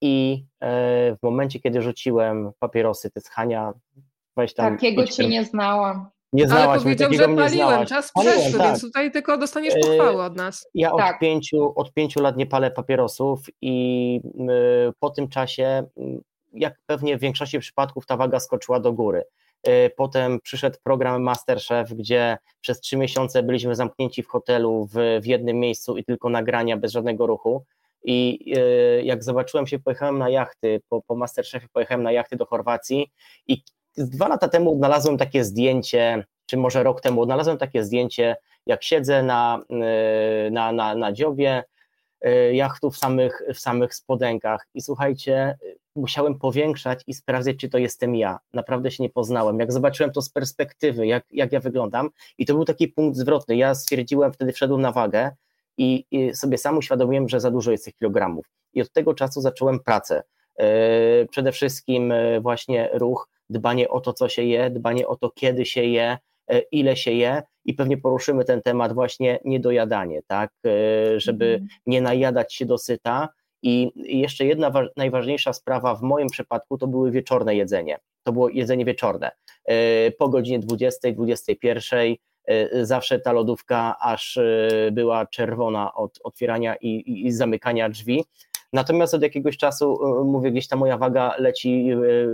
i w momencie, kiedy rzuciłem papierosy, to jest Hania, weź tam... Takiego cię nie znałam. Nie znałaś Ale powiedział, że paliłem, czas przeszły, tak. więc tutaj tylko dostaniesz e, pochwały od nas. Ja tak. od, pięciu, od pięciu lat nie palę papierosów i po tym czasie, jak pewnie w większości przypadków ta waga skoczyła do góry. Potem przyszedł program Masterchef, gdzie przez trzy miesiące byliśmy zamknięci w hotelu w, w jednym miejscu i tylko nagrania bez żadnego ruchu. I jak zobaczyłem się, pojechałem na jachty, po, po Masterchefie pojechałem na jachty do Chorwacji i dwa lata temu odnalazłem takie zdjęcie, czy może rok temu odnalazłem takie zdjęcie, jak siedzę na, na, na, na dziobie, E, jachtu w samych, w samych spodenkach. I słuchajcie, musiałem powiększać i sprawdzać, czy to jestem ja. Naprawdę się nie poznałem. Jak zobaczyłem to z perspektywy, jak, jak ja wyglądam, i to był taki punkt zwrotny. Ja stwierdziłem, wtedy wszedłem na wagę i, i sobie sam uświadomiłem, że za dużo jest tych kilogramów. I od tego czasu zacząłem pracę. Przede wszystkim właśnie ruch, dbanie o to, co się je, dbanie o to, kiedy się je, ile się je i pewnie poruszymy ten temat właśnie niedojadanie, tak, e, żeby mhm. nie najadać się dosyta i jeszcze jedna najważniejsza sprawa w moim przypadku to były wieczorne jedzenie, to było jedzenie wieczorne, e, po godzinie 20, 21 e, zawsze ta lodówka aż była czerwona od otwierania i, i, i zamykania drzwi, Natomiast od jakiegoś czasu, mówię, gdzieś ta moja waga leci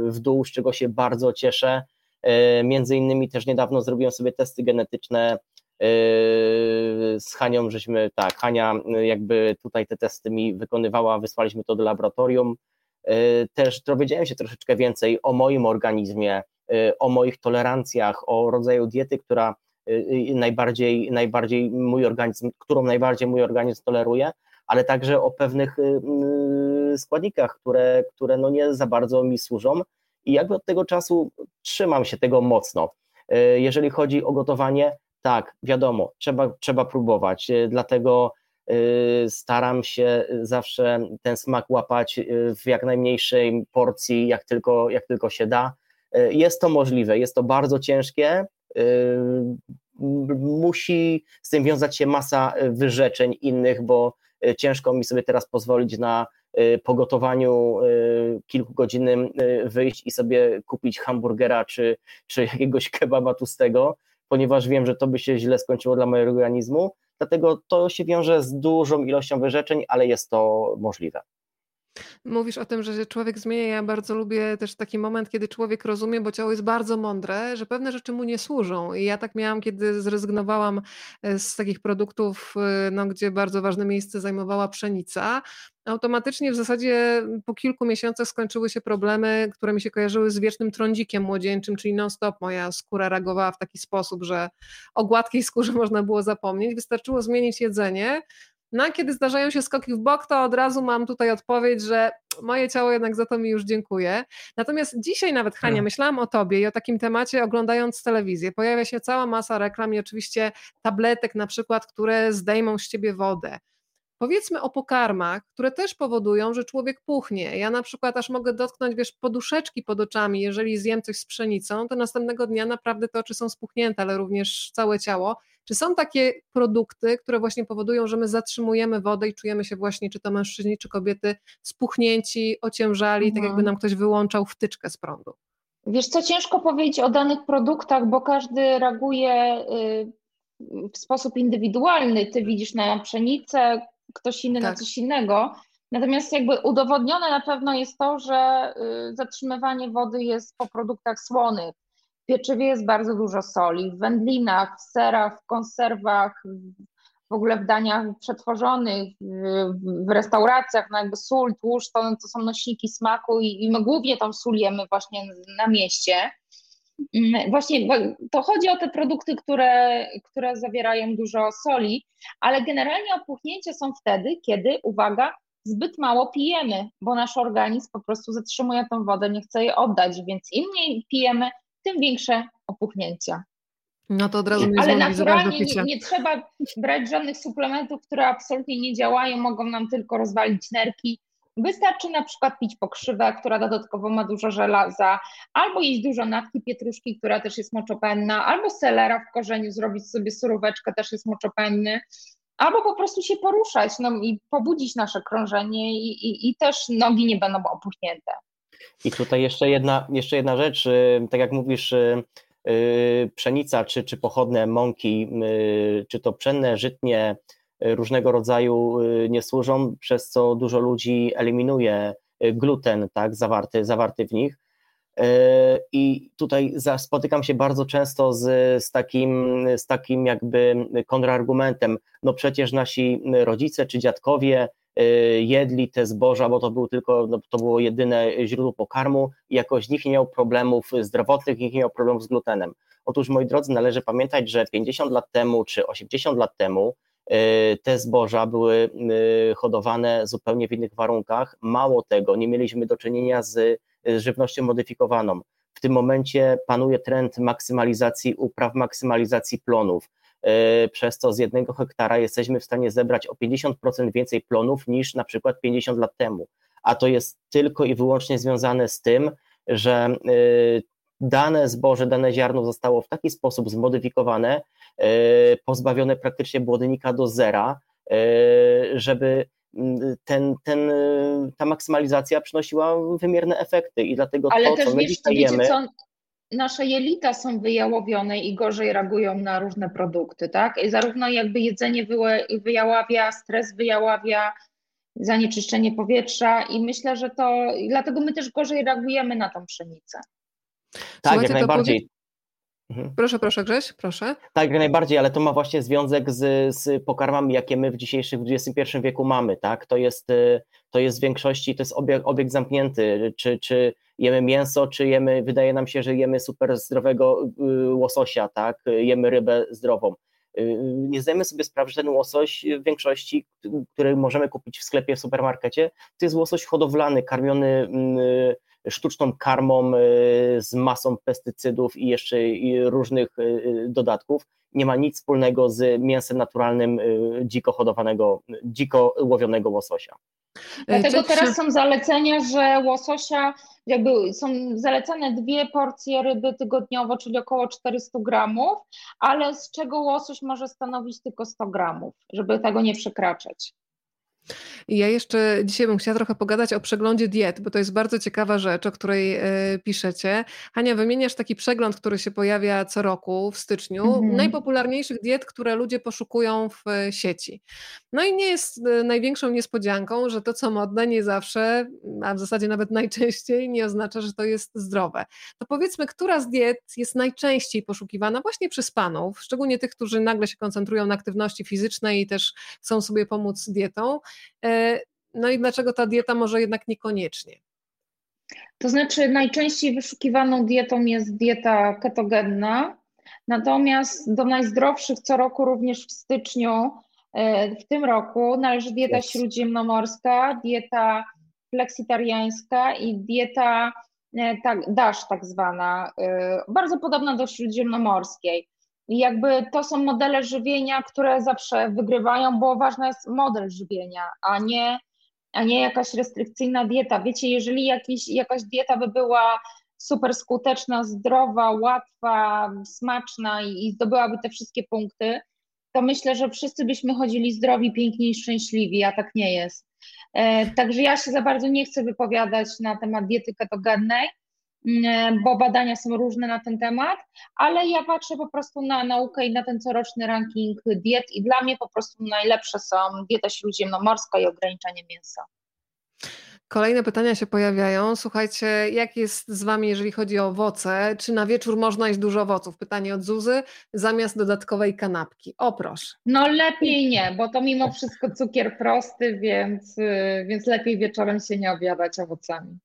w dół, z czego się bardzo cieszę. E, między innymi też niedawno zrobiłem sobie testy genetyczne e, z Hanią, żeśmy, tak, Hania jakby tutaj te testy mi wykonywała, wysłaliśmy to do laboratorium. E, też dowiedziałem się troszeczkę więcej o moim organizmie, o moich tolerancjach, o rodzaju diety, która najbardziej, najbardziej mój organizm, którą najbardziej mój organizm toleruje, ale także o pewnych składnikach, które, które no nie za bardzo mi służą i jakby od tego czasu trzymam się tego mocno. E, jeżeli chodzi o gotowanie, tak, wiadomo, trzeba, trzeba próbować, dlatego staram się zawsze ten smak łapać w jak najmniejszej porcji, jak tylko, jak tylko się da. Jest to możliwe, jest to bardzo ciężkie. Musi z tym wiązać się masa wyrzeczeń innych, bo ciężko mi sobie teraz pozwolić na Y, po gotowaniu y, kilkugodzinnym wyjść i sobie kupić hamburgera czy, czy jakiegoś kebaba tłustego, ponieważ wiem, że to by się źle skończyło dla mojego organizmu. Dlatego to się wiąże z dużą ilością wyrzeczeń, ale jest to możliwe. Mówisz o tym, że się człowiek zmienia. Ja bardzo lubię też taki moment, kiedy człowiek rozumie, bo ciało jest bardzo mądre, że pewne rzeczy mu nie służą. I ja tak miałam, kiedy zrezygnowałam e, z takich produktów, e, no, gdzie bardzo ważne miejsce zajmowała pszenica. Automatycznie w zasadzie po kilku miesiącach skończyły się problemy, które mi się kojarzyły z wiecznym trądzikiem młodzieńczym, czyli non-stop moja skóra reagowała w taki sposób, że o gładkiej skórze można było zapomnieć. Wystarczyło zmienić jedzenie, no a kiedy zdarzają się skoki w bok, to od razu mam tutaj odpowiedź, że moje ciało jednak za to mi już dziękuję. Natomiast dzisiaj nawet, Hania, hmm. myślałam o tobie i o takim temacie oglądając telewizję. Pojawia się cała masa reklam i oczywiście tabletek na przykład, które zdejmą z ciebie wodę. Powiedzmy o pokarmach, które też powodują, że człowiek puchnie. Ja na przykład aż mogę dotknąć, wiesz, poduszeczki pod oczami, jeżeli zjem coś z pszenicą, to następnego dnia naprawdę te oczy są spuchnięte, ale również całe ciało. Czy są takie produkty, które właśnie powodują, że my zatrzymujemy wodę i czujemy się właśnie, czy to mężczyźni, czy kobiety, spuchnięci, ociężali, mhm. tak jakby nam ktoś wyłączał wtyczkę z prądu? Wiesz co, ciężko powiedzieć o danych produktach, bo każdy reaguje y, w sposób indywidualny. Ty widzisz na pszenicę, ktoś inny tak. na coś innego. Natomiast jakby udowodnione na pewno jest to, że y, zatrzymywanie wody jest po produktach słonych. W pieczywie jest bardzo dużo soli, w wędlinach, w serach, w konserwach, w ogóle w daniach przetworzonych, w restauracjach, no jakby sól, tłuszcz to, to są nośniki smaku i, i my głównie tą sól jemy właśnie na mieście. Mm, właśnie to chodzi o te produkty, które, które zawierają dużo soli, ale generalnie opuchnięcia są wtedy, kiedy, uwaga, zbyt mało pijemy, bo nasz organizm po prostu zatrzymuje tą wodę, nie chce jej oddać, więc im mniej pijemy, tym większe opuchnięcia. No to od razu Ale naturalnie nie, nie, trzeba brać żadnych suplementów, które absolutnie nie działają, mogą nam tylko rozwalić nerki. Wystarczy na przykład pić pokrzywę, która dodatkowo ma dużo żelaza, albo jeść dużo natki pietruszki, która też jest moczopenna, albo selera w korzeniu, zrobić sobie suróweczkę, też jest moczopenny, albo po prostu się poruszać no, i pobudzić nasze krążenie i, i, i też nogi nie będą opuchnięte. I tutaj jeszcze jedna, jeszcze jedna rzecz, y, tak jak mówisz, y, y, pszenica czy, czy pochodne mąki, czy to pszenne, żytnie, różnego rodzaju nie służą, przez co dużo ludzi eliminuje gluten tak, zawarty, zawarty w nich. I tutaj spotykam się bardzo często z, z, takim, z takim jakby kontrargumentem. No przecież nasi rodzice czy dziadkowie jedli te zboża, bo to był tylko, no, to było jedyne źródło pokarmu i jakoś nikt nie miał problemów zdrowotnych, nikt nie miał problemów z glutenem. Otóż, moi drodzy, należy pamiętać, że 50 lat temu czy 80 lat temu y, te zboża były y, hodowane zupełnie w innych warunkach. Mało tego, nie mieliśmy do czynienia z żywnością modyfikowaną. W tym momencie panuje trend maksymalizacji upraw, maksymalizacji plonów. Y, przez co z jednego hektara jesteśmy w stanie zebrać o 50% więcej plonów niż na przykład 50 lat temu. A to jest tylko i wyłącznie związane z tym, że dane zboże, dane ziarno zostało w taki sposób zmodyfikowane, e, pozbawione praktycznie błonnika do zera, e, żeby ten, ten, e, ta maksymalizacja przynosiła wymierne efekty i dlatego Ale to, też co my wiesz, co, nasze jelita są wyjałowione i gorzej reagują na różne produkty, tak? I zarówno jakby jedzenie wyjaławia, stres wyjaławia, zanieczyszczenie powietrza i myślę, że to, dlatego my też gorzej reagujemy na tą pszenicę. Tak, Słuchajcie, jak najbardziej. Mhm. Proszę, proszę Grześ, proszę. Tak, jak najbardziej, ale to ma właśnie związek z, z pokarmami, jakie my w dzisiejszym, w XXI wieku mamy, tak? To jest, y, to jest w większości, to jest obieg, obieg zamknięty, czy, czy jemy mięso, czy jemy, wydaje nam się, że jemy super zdrowego y, łososia, tak? Jemy rybę zdrową. Y, nie zdajemy sobie sprawy, że ten łosoś w większości, który możemy kupić w sklepie, w supermarkecie, to jest łosoś hodowlany, karmiony mm, sztuczną karmą e, z masą pestycydów i jeszcze różnych e, dodatków. Nie ma nic wspólnego z mięsem naturalnym dziko hodowanego, dziko łowionego łososia. Dlatego teraz są zalecenia, że łososia, jakby są zalecane dwie porcje ryby tygodniowo, czyli około 400 gramów, ale z czego łosoś może stanowić tylko 100 gramów, żeby tego nie przekraczać. I ja jeszcze dzisiaj bym chciała trochę pogadać o przeglądzie diet, bo to jest bardzo ciekawa rzecz, o której e, piszecie. Hania, wymieniasz taki przegląd, który się pojawia co roku w styczniu, mhm. najpopularniejszych diet, które ludzie poszukują w e, sieci. No i nie jest e, największą niespodzianką, że to, co modne, nie zawsze, a w zasadzie nawet najczęściej, nie oznacza, że to jest zdrowe. To powiedzmy, która z diet jest najczęściej poszukiwana właśnie przez panów, szczególnie tych, którzy nagle się koncentrują na aktywności fizycznej i też chcą sobie pomóc dietą. E, no i dlaczego ta dieta może jednak niekoniecznie? To znaczy, najczęściej wyszukiwaną dietą jest dieta ketogenna, natomiast do najzdrowszych co roku, również w styczniu, e, w tym roku, należy dieta yes. śródziemnomorska, dieta fleksitariańska i dieta e, tak, DASH tak zwana, bardzo podobna do śródziemnomorskiej. I jakby to są modele żywienia, które zawsze wygrywają, bo ważny jest model żywienia, a nie, a nie jakaś restrykcyjna dieta. Wiecie, jeżeli jakiś, jakaś dieta by była super skuteczna, zdrowa, łatwa, smaczna i, i zdobyłaby te wszystkie punkty, to myślę, że wszyscy byśmy chodzili zdrowi, piękni i szczęśliwi, a tak nie jest. E, także ja się za bardzo nie chcę wypowiadać na temat diety ketogennej, bo badania są różne na ten temat, ale ja patrzę po prostu na naukę i na ten coroczny ranking diet i dla mnie po prostu najlepsze są dieta śródziemnomorska i ograniczenie mięsa. Kolejne pytania się pojawiają. Słuchajcie, jak jest z Wami, jeżeli chodzi o owoce? Czy na wieczór można jeść dużo owoców? Pytanie od Zuzy, zamiast dodatkowej kanapki. O proszę. No lepiej nie, bo to mimo wszystko cukier prosty, więc, więc lepiej wieczorem się nie obiadać owocami.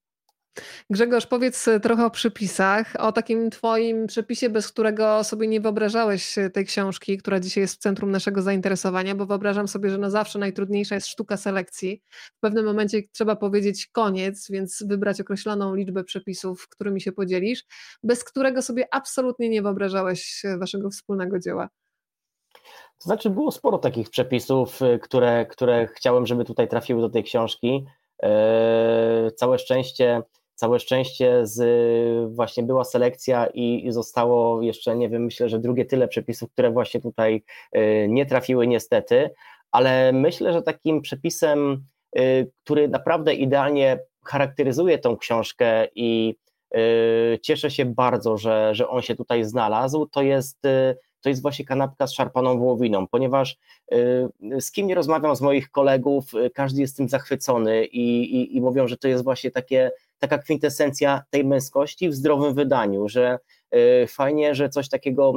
Grzegorz, powiedz e, trochę o przypisach, o takim Twoim przepisie, bez którego sobie nie wyobrażałeś e, tej książki, która dzisiaj jest w centrum naszego zainteresowania, bo wyobrażam sobie, że na zawsze najtrudniejsza jest sztuka selekcji. W pewnym momencie trzeba powiedzieć koniec, więc wybrać określoną liczbę przepisów, którymi się podzielisz, bez którego sobie absolutnie nie wyobrażałeś e, Waszego wspólnego dzieła. To znaczy, było sporo takich przepisów, które, które chciałem, żeby tutaj trafiły do tej książki. Całe szczęście Całe szczęście z, właśnie była selekcja i, i zostało jeszcze, nie wiem, myślę, że drugie tyle przepisów, które właśnie tutaj y, nie trafiły niestety, ale myślę, że takim przepisem, y, który naprawdę idealnie charakteryzuje tą książkę i y, cieszę się bardzo, że, że on się tutaj znalazł, to jest to jest właśnie kanapka z szarpaną wołowiną, ponieważ z kim nie rozmawiam z moich kolegów, każdy jest tym zachwycony i, i, i mówią, że to jest właśnie takie taka kwintesencja tej męskości w zdrowym wydaniu, że fajnie, że coś takiego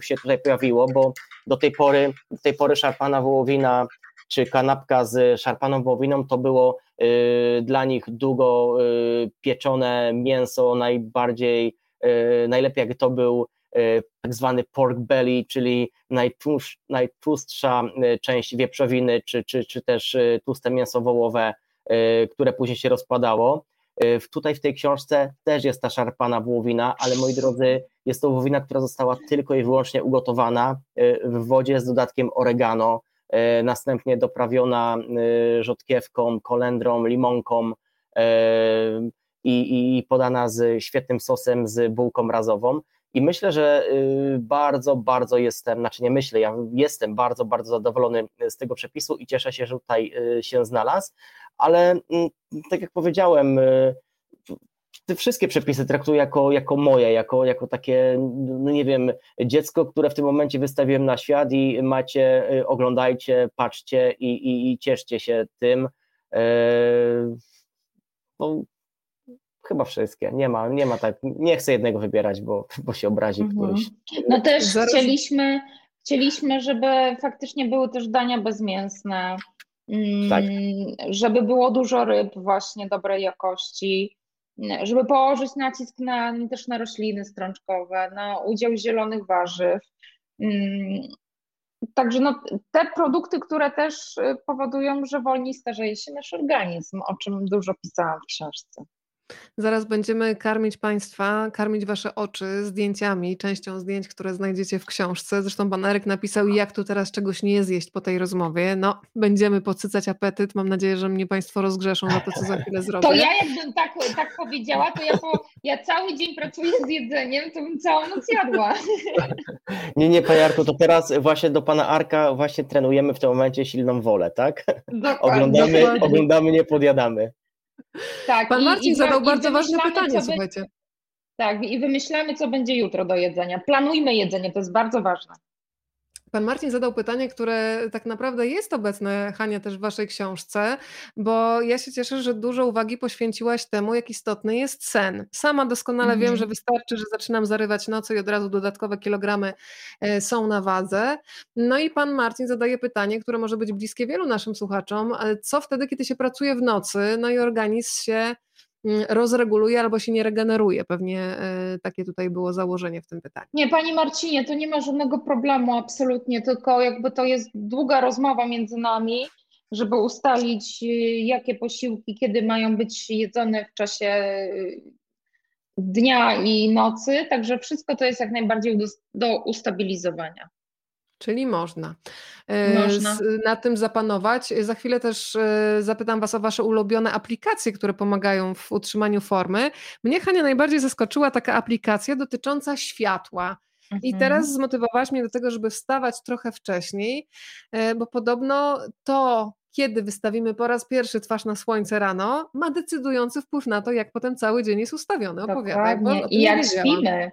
się tutaj pojawiło, bo do tej pory, do tej pory szarpana wołowina czy kanapka z szarpaną wołowiną to było dla nich długo pieczone mięso, najbardziej, najlepiej jak to był tak zwany pork belly, czyli najtłustsza część wieprzowiny, czy, czy, czy też tłuste mięso wołowe, które później się rozpadało. Tutaj w tej książce też jest ta szarpana wołowina, ale moi drodzy, jest to wołowina, która została tylko i wyłącznie ugotowana w wodzie z dodatkiem oregano, następnie doprawiona rzodkiewką, kolendrą, limonką i, i podana z świetnym sosem z bułką razową. I myślę, że y, bardzo, bardzo jestem, znaczy nie myślę, ja jestem bardzo, bardzo zadowolony z tego przepisu i cieszę się, że tutaj y, się znalazł, ale mm, tak jak powiedziałem, y, te wszystkie przepisy traktuję jako, jako moje, jako, jako takie, no nie wiem, dziecko, które w tym momencie wystawiłem na świat i macie, oglądajcie, patrzcie i, i, i cieszcie się tym. No, Chyba wszystkie. Nie ma, nie ma tak, nie chcę jednego wybierać, bo, bo się obrazi mhm. któryś. No też Zaraz... chcieliśmy, chcieliśmy, żeby faktycznie były też dania bezmięsne, tak. żeby było dużo ryb właśnie dobrej jakości, żeby położyć nacisk na, też na rośliny strączkowe, na udział zielonych warzyw. Mm, także no, te produkty, które też y, powodują, że wolniej starzeje się nasz organizm, o czym dużo pisałam w książce. Zaraz będziemy karmić Państwa, karmić Wasze oczy zdjęciami, częścią zdjęć, które znajdziecie w książce. Zresztą Pan Eryk napisał, jak tu teraz czegoś nie zjeść po tej rozmowie. No, będziemy podsycać apetyt. Mam nadzieję, że mnie Państwo rozgrzeszą za to, co za chwilę zrobię. To ja jakbym tak, tak powiedziała, to ja, po, ja cały dzień pracuję z jedzeniem, to bym całą noc jadła. Nie, nie, Panie Arku, to teraz właśnie do Pana Arka właśnie trenujemy w tym momencie silną wolę, tak? Dokładnie, oglądamy, dokładnie. oglądamy, nie podjadamy. Tak, Pan Marcin i, zadał i, bardzo ważne pytanie, słuchajcie. Tak, i wymyślamy, co będzie jutro do jedzenia. Planujmy jedzenie, to jest bardzo ważne. Pan Marcin zadał pytanie, które tak naprawdę jest obecne, Hania, też w Waszej książce, bo ja się cieszę, że dużo uwagi poświęciłaś temu, jak istotny jest sen. Sama doskonale mm. wiem, że wystarczy, że zaczynam zarywać nocy i od razu dodatkowe kilogramy e, są na wadze. No i Pan Marcin zadaje pytanie, które może być bliskie wielu naszym słuchaczom, co wtedy, kiedy się pracuje w nocy, no i organizm się rozreguluje albo się nie regeneruje. Pewnie e, takie tutaj było założenie w tym pytaniu. Nie, Pani Marcinie, to nie ma żadnego problemu absolutnie, tylko jakby to jest długa rozmowa między nami, żeby ustalić, y, jakie posiłki, kiedy mają być jedzone w czasie y, dnia i nocy, także wszystko to jest jak najbardziej do, do ustabilizowania. Czyli można. E, można. na tym zapanować. Za chwilę też e, zapytam Was o Wasze ulubione aplikacje, które pomagają w utrzymaniu formy. Mnie, Hania, najbardziej zaskoczyła taka aplikacja dotycząca światła. I mhm. teraz zmotywowałaś mnie do tego, żeby wstawać trochę wcześniej, e, bo podobno to, kiedy wystawimy po raz pierwszy twarz na słońce rano, ma decydujący wpływ na to, jak potem cały dzień jest ustawiony. Opowiadaj. Dokładnie. I jak śpimy.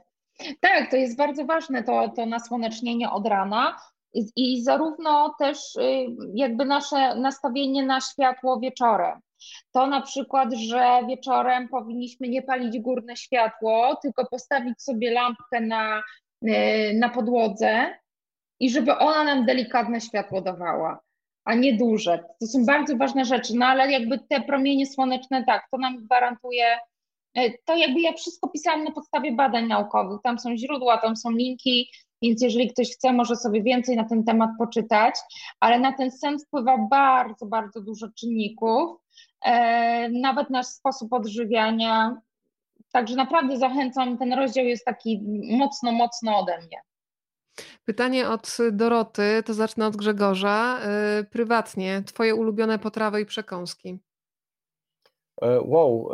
Tak, to jest bardzo ważne, to, to nasłonecznienie od rana. I zarówno też y, jakby nasze nastawienie na światło wieczorem. To na przykład, że wieczorem powinniśmy nie palić górne światło, tylko postawić sobie lampkę na, y, na podłodze i żeby ona nam delikatne światło dawała, a nie duże. To są bardzo ważne rzeczy, no ale jakby te promienie słoneczne, tak, to nam gwarantuje to jakby ja wszystko pisałam na podstawie badań naukowych. Tam są źródła, tam są linki, więc jeżeli ktoś chce, może sobie więcej na ten temat poczytać, ale na ten sen wpływa bardzo, bardzo dużo czynników, e, nawet nasz sposób odżywiania. Także naprawdę zachęcam, ten rozdział jest taki mocno, mocno ode mnie. Pytanie od Doroty, to zacznę od Grzegorza. E, prywatnie, Twoje ulubione potrawy i przekąski? Wow,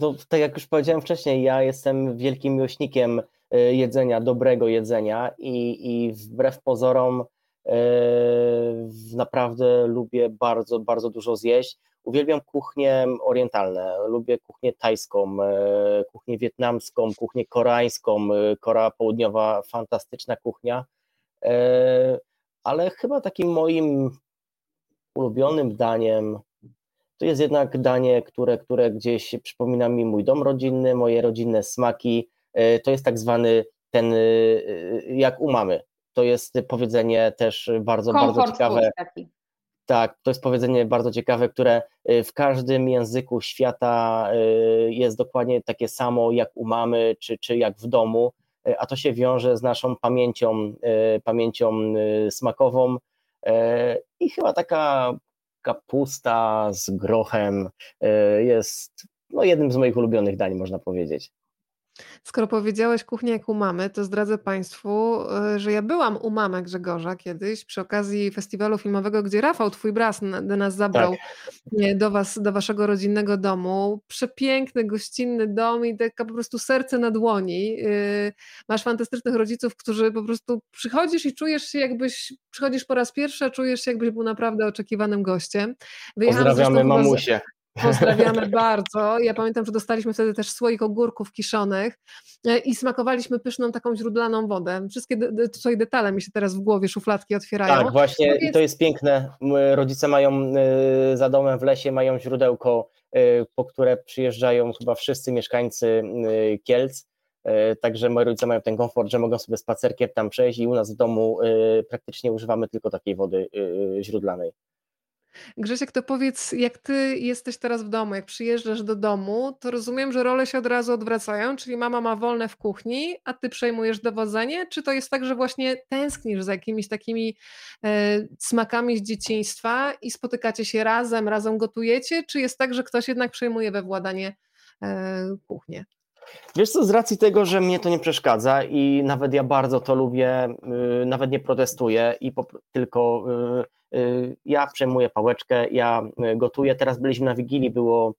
no, tak jak już powiedziałem wcześniej, ja jestem wielkim miłośnikiem e, jedzenia, dobrego jedzenia i, i wbrew pozorom e, naprawdę lubię bardzo, bardzo dużo zjeść. Uwielbiam kuchnie orientalne, lubię kuchnię tajską, e, kuchnię wietnamską, kuchnię koreańską, Korea Południowa, fantastyczna kuchnia, ale chyba takim moim ulubionym daniem to jest jednak danie, które, które gdzieś przypomina mi mój dom rodzinny, moje rodzinne smaki. To jest tak zwany ten, jak u mamy. To jest powiedzenie też bardzo, bardzo ciekawe. Tak, to jest powiedzenie bardzo ciekawe, które w każdym języku świata jest dokładnie takie samo jak u mamy, czy, czy jak w domu, a to się wiąże z naszą pamięcią, pamięcią smakową i chyba taka kapusta z grochem jest no, jednym z moich ulubionych dań, można powiedzieć. Skoro powiedziałeś kuchnię jak u mamy, to zdradzę Państwu, e, że ja byłam u mamy Grzegorza kiedyś przy okazji festiwalu filmowego, gdzie Rafał, twój brat, do nas zabrał tak. do was, do waszego rodzinnego domu. Przepiękny, gościnny dom i taka po prostu serce na dłoni. E, masz fantastycznych rodziców, którzy po prostu przychodzisz i czujesz się jakbyś, przychodzisz po raz pierwszy, czujesz się jakbyś był naprawdę oczekiwanym gościem. Wyjechałam Pozdrawiamy mamusię. Pozdrawiamy bardzo. Ja pamiętam, że dostaliśmy wtedy też słoik ogórków kiszonych e, i smakowaliśmy pyszną taką źródlaną wodę. Wszystkie tutaj detale mi się teraz w głowie, szufladki otwierają. Tak, właśnie no więc... i to jest piękne. Rodzice mają e, za domem w lesie, mają źródełko, e, po które przyjeżdżają chyba wszyscy mieszkańcy Kielc. Także moi rodzice mają ten komfort, że mogą sobie spacerkiem tam przejść i u nas w domu praktycznie używamy tylko takiej wody źródlanej. Grzesiek, to powiedz, jak ty jesteś teraz w domu, jak przyjeżdżasz do domu, to rozumiem, że role się od razu odwracają, czyli mama ma wolne w kuchni, a ty przejmujesz dowodzenie? Czy to jest tak, że właśnie tęsknisz za jakimiś takimi e, smakami z dzieciństwa i spotykacie się razem, razem gotujecie? Czy jest tak, że ktoś jednak przejmuje we władanie e, kuchnię? Wiesz co, z racji tego, że mnie to nie przeszkadza i nawet ja bardzo to lubię, y, nawet nie protestuję i tylko y, y, ja przejmuję pałeczkę, ja gotuję. Teraz byliśmy na Wigilii, było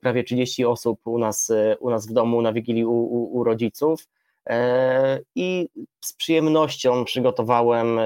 prawie 30 osób u nas, u nas w domu na Wigilii u, u, u rodziców e, i z przyjemnością przygotowałem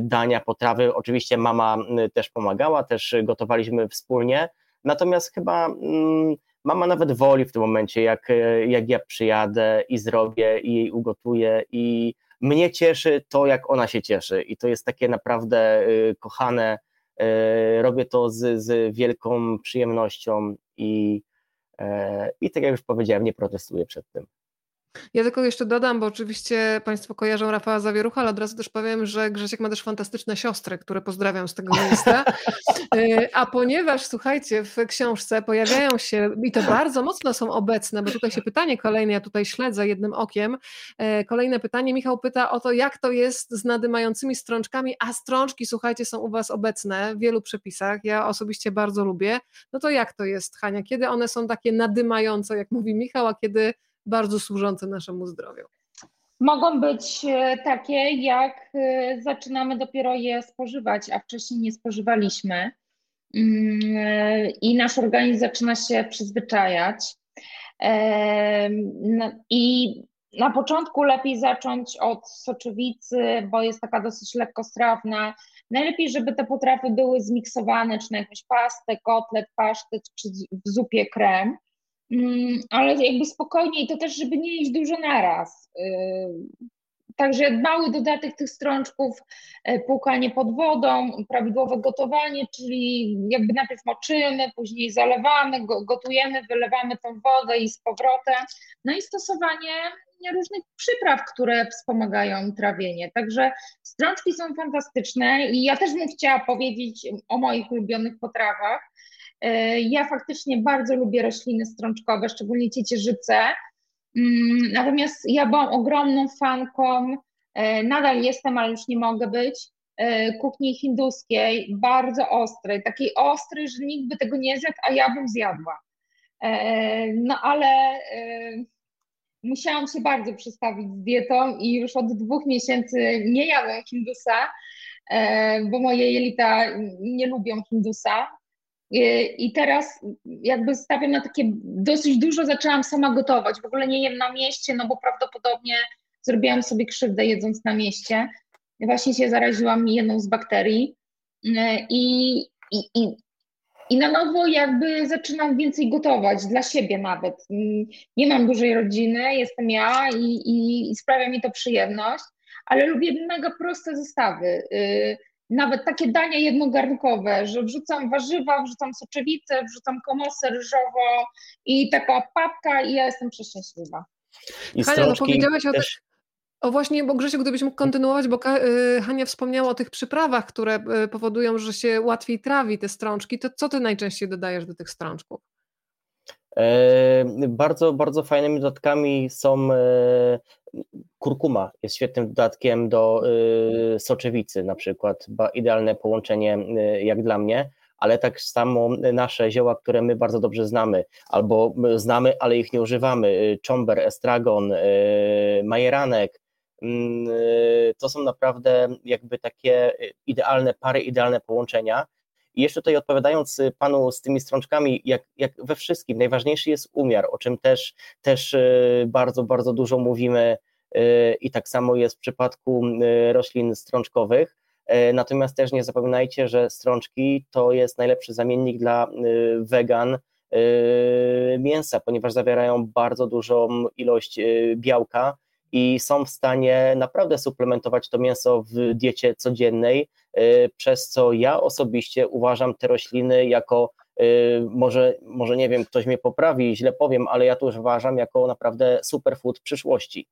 dania, potrawy. Oczywiście mama też pomagała, też gotowaliśmy wspólnie, natomiast chyba mm, mama nawet woli w tym momencie, jak, jak ja przyjadę i zrobię i jej ugotuję i mnie cieszy to, jak ona się cieszy i to jest takie naprawdę y, kochane, y, robię to z, z wielką przyjemnością i, i tak jak już powiedziałem, nie protestuję przed tym. Ja tylko jeszcze dodam, bo oczywiście Państwo kojarzą Rafała Zawierucha, ale od razu też powiem, że Grzesiek ma też fantastyczne siostry, które pozdrawiam z tego miejsca. E, a ponieważ, słuchajcie, w książce pojawiają się, i to bardzo mocno są obecne, bo tutaj się pytanie kolejne, ja tutaj śledzę jednym okiem, e, kolejne pytanie, Michał pyta o to, jak to jest z nadymającymi strączkami, a strączki, słuchajcie, są u Was obecne w wielu przepisach, ja osobiście bardzo lubię. No to jak to jest, Hania, kiedy one są takie nadymające, jak mówi Michał, a kiedy bardzo służące naszemu zdrowiu. Mogą być e, takie, jak e, zaczynamy dopiero je spożywać, a wcześniej nie spożywaliśmy. Mm, e, I nasz organizm zaczyna się przyzwyczajać. I na początku lepiej zacząć od soczewicy, bo jest taka dosyć lekkostrawna. Najlepiej, żeby te potrawy były zmiksowane, czy na jakąś pastę, kotlet, pasztet, czy w zupie krem. Mm, ale jakby spokojnie i to też, żeby nie jeść dużo naraz. Y, także mały dodatek tych strączków, e, płukanie pod wodą, prawidłowe gotowanie, czyli jakby najpierw moczymy, później zalewamy, gotujemy, wylewamy tą wodę i z powrotem. No i stosowanie różnych przypraw, które wspomagają trawienie. Także strączki są fantastyczne i ja też bym chciała powiedzieć o moich ulubionych potrawach. E, ja faktycznie bardzo lubię rośliny strączkowe, szczególnie ciecierzyce. Mm, natomiast ja byłam ogromną fanką, e, nadal jestem, ale już nie mogę być, e, kuchni hinduskiej, bardzo ostrej, takiej ostrej, że nikt by tego nie zjadł, a ja bym zjadła. No ale musiałam się bardzo przestawić z dietą i już od dwóch miesięcy nie jadłam hindusa, bo moje jelita nie lubią hindusa, i teraz jakby stawiam na takie dosyć dużo, zaczęłam sama gotować. W ogóle nie jem na mieście, no bo prawdopodobnie zrobiłam sobie krzywdę jedząc na mieście. Właśnie się zaraziłam jedną z bakterii i, i, i, i na nowo jakby zaczynam więcej gotować dla siebie nawet. Nie mam dużej rodziny, jestem ja i, i, i sprawia mi to przyjemność, ale lubię mega proste zestawy. Nawet takie dania jednogarnkowe, że wrzucam warzywa, wrzucam soczewicę, wrzucam komosę ryżową i taka papka i ja jestem przeszczęśliwa. Hania, no powiedziałaś o tych, o właśnie, bo Grzesiu, gdybyś mógł kontynuować, bo y, Hania wspomniała o tych przyprawach, które y, powodują, że się łatwiej trawi te strączki, to co ty najczęściej dodajesz do tych strączków? E, bardzo, bardzo fajnymi dodatkami są e, kurkuma, jest świetnym dodatkiem do e, soczewicy na przykład, idealne połączenie jak dla mnie, ale tak samo nasze zioła, które my bardzo dobrze znamy, albo znamy, ale ich nie używamy, czomber, estragon, majeranek, mm, to są naprawdę jakby takie idealne pary, idealne połączenia, i jeszcze tutaj odpowiadając y, panu z tymi strączkami, jak, jak we wszystkim, najważniejszy jest umiar, o czym też, też y, bardzo, bardzo dużo mówimy y, i tak samo jest w przypadku roślin strączkowych. Natomiast też nie zapominajcie, że strączki to jest najlepszy zamiennik dla wegan mięsa, ponieważ zawierają bardzo dużą ilość białka, i są w stanie naprawdę suplementować to mięso w diecie codziennej, y, przez co ja osobiście uważam te rośliny jako y, może, może nie wiem, ktoś mnie poprawi, źle powiem, ale ja to już uważam jako naprawdę superfood przyszłości.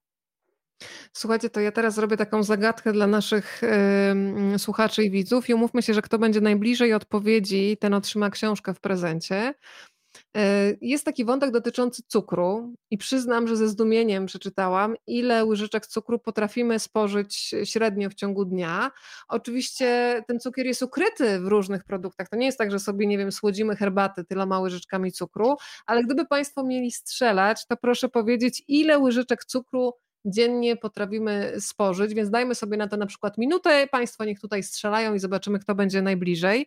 Słuchajcie, to ja teraz zrobię taką zagadkę dla naszych y, słuchaczy i widzów i umówmy się, że kto będzie najbliżej odpowiedzi, ten otrzyma książkę w prezencie. E, jest taki wątek dotyczący cukru i przyznam, że ze zdumieniem przeczytałam, ile łyżeczek cukru potrafimy spożyć średnio w ciągu dnia. Oczywiście ten cukier jest ukryty w różnych produktach. To nie jest tak, że sobie, nie wiem, słodzimy herbaty tyloma łyżeczkami cukru, ale gdyby Państwo mieli strzelać, to proszę powiedzieć, ile łyżeczek cukru dziennie potrafimy spożyć, więc dajmy sobie na to na przykład minutę, Państwo niech tutaj strzelają i zobaczymy, kto będzie najbliżej.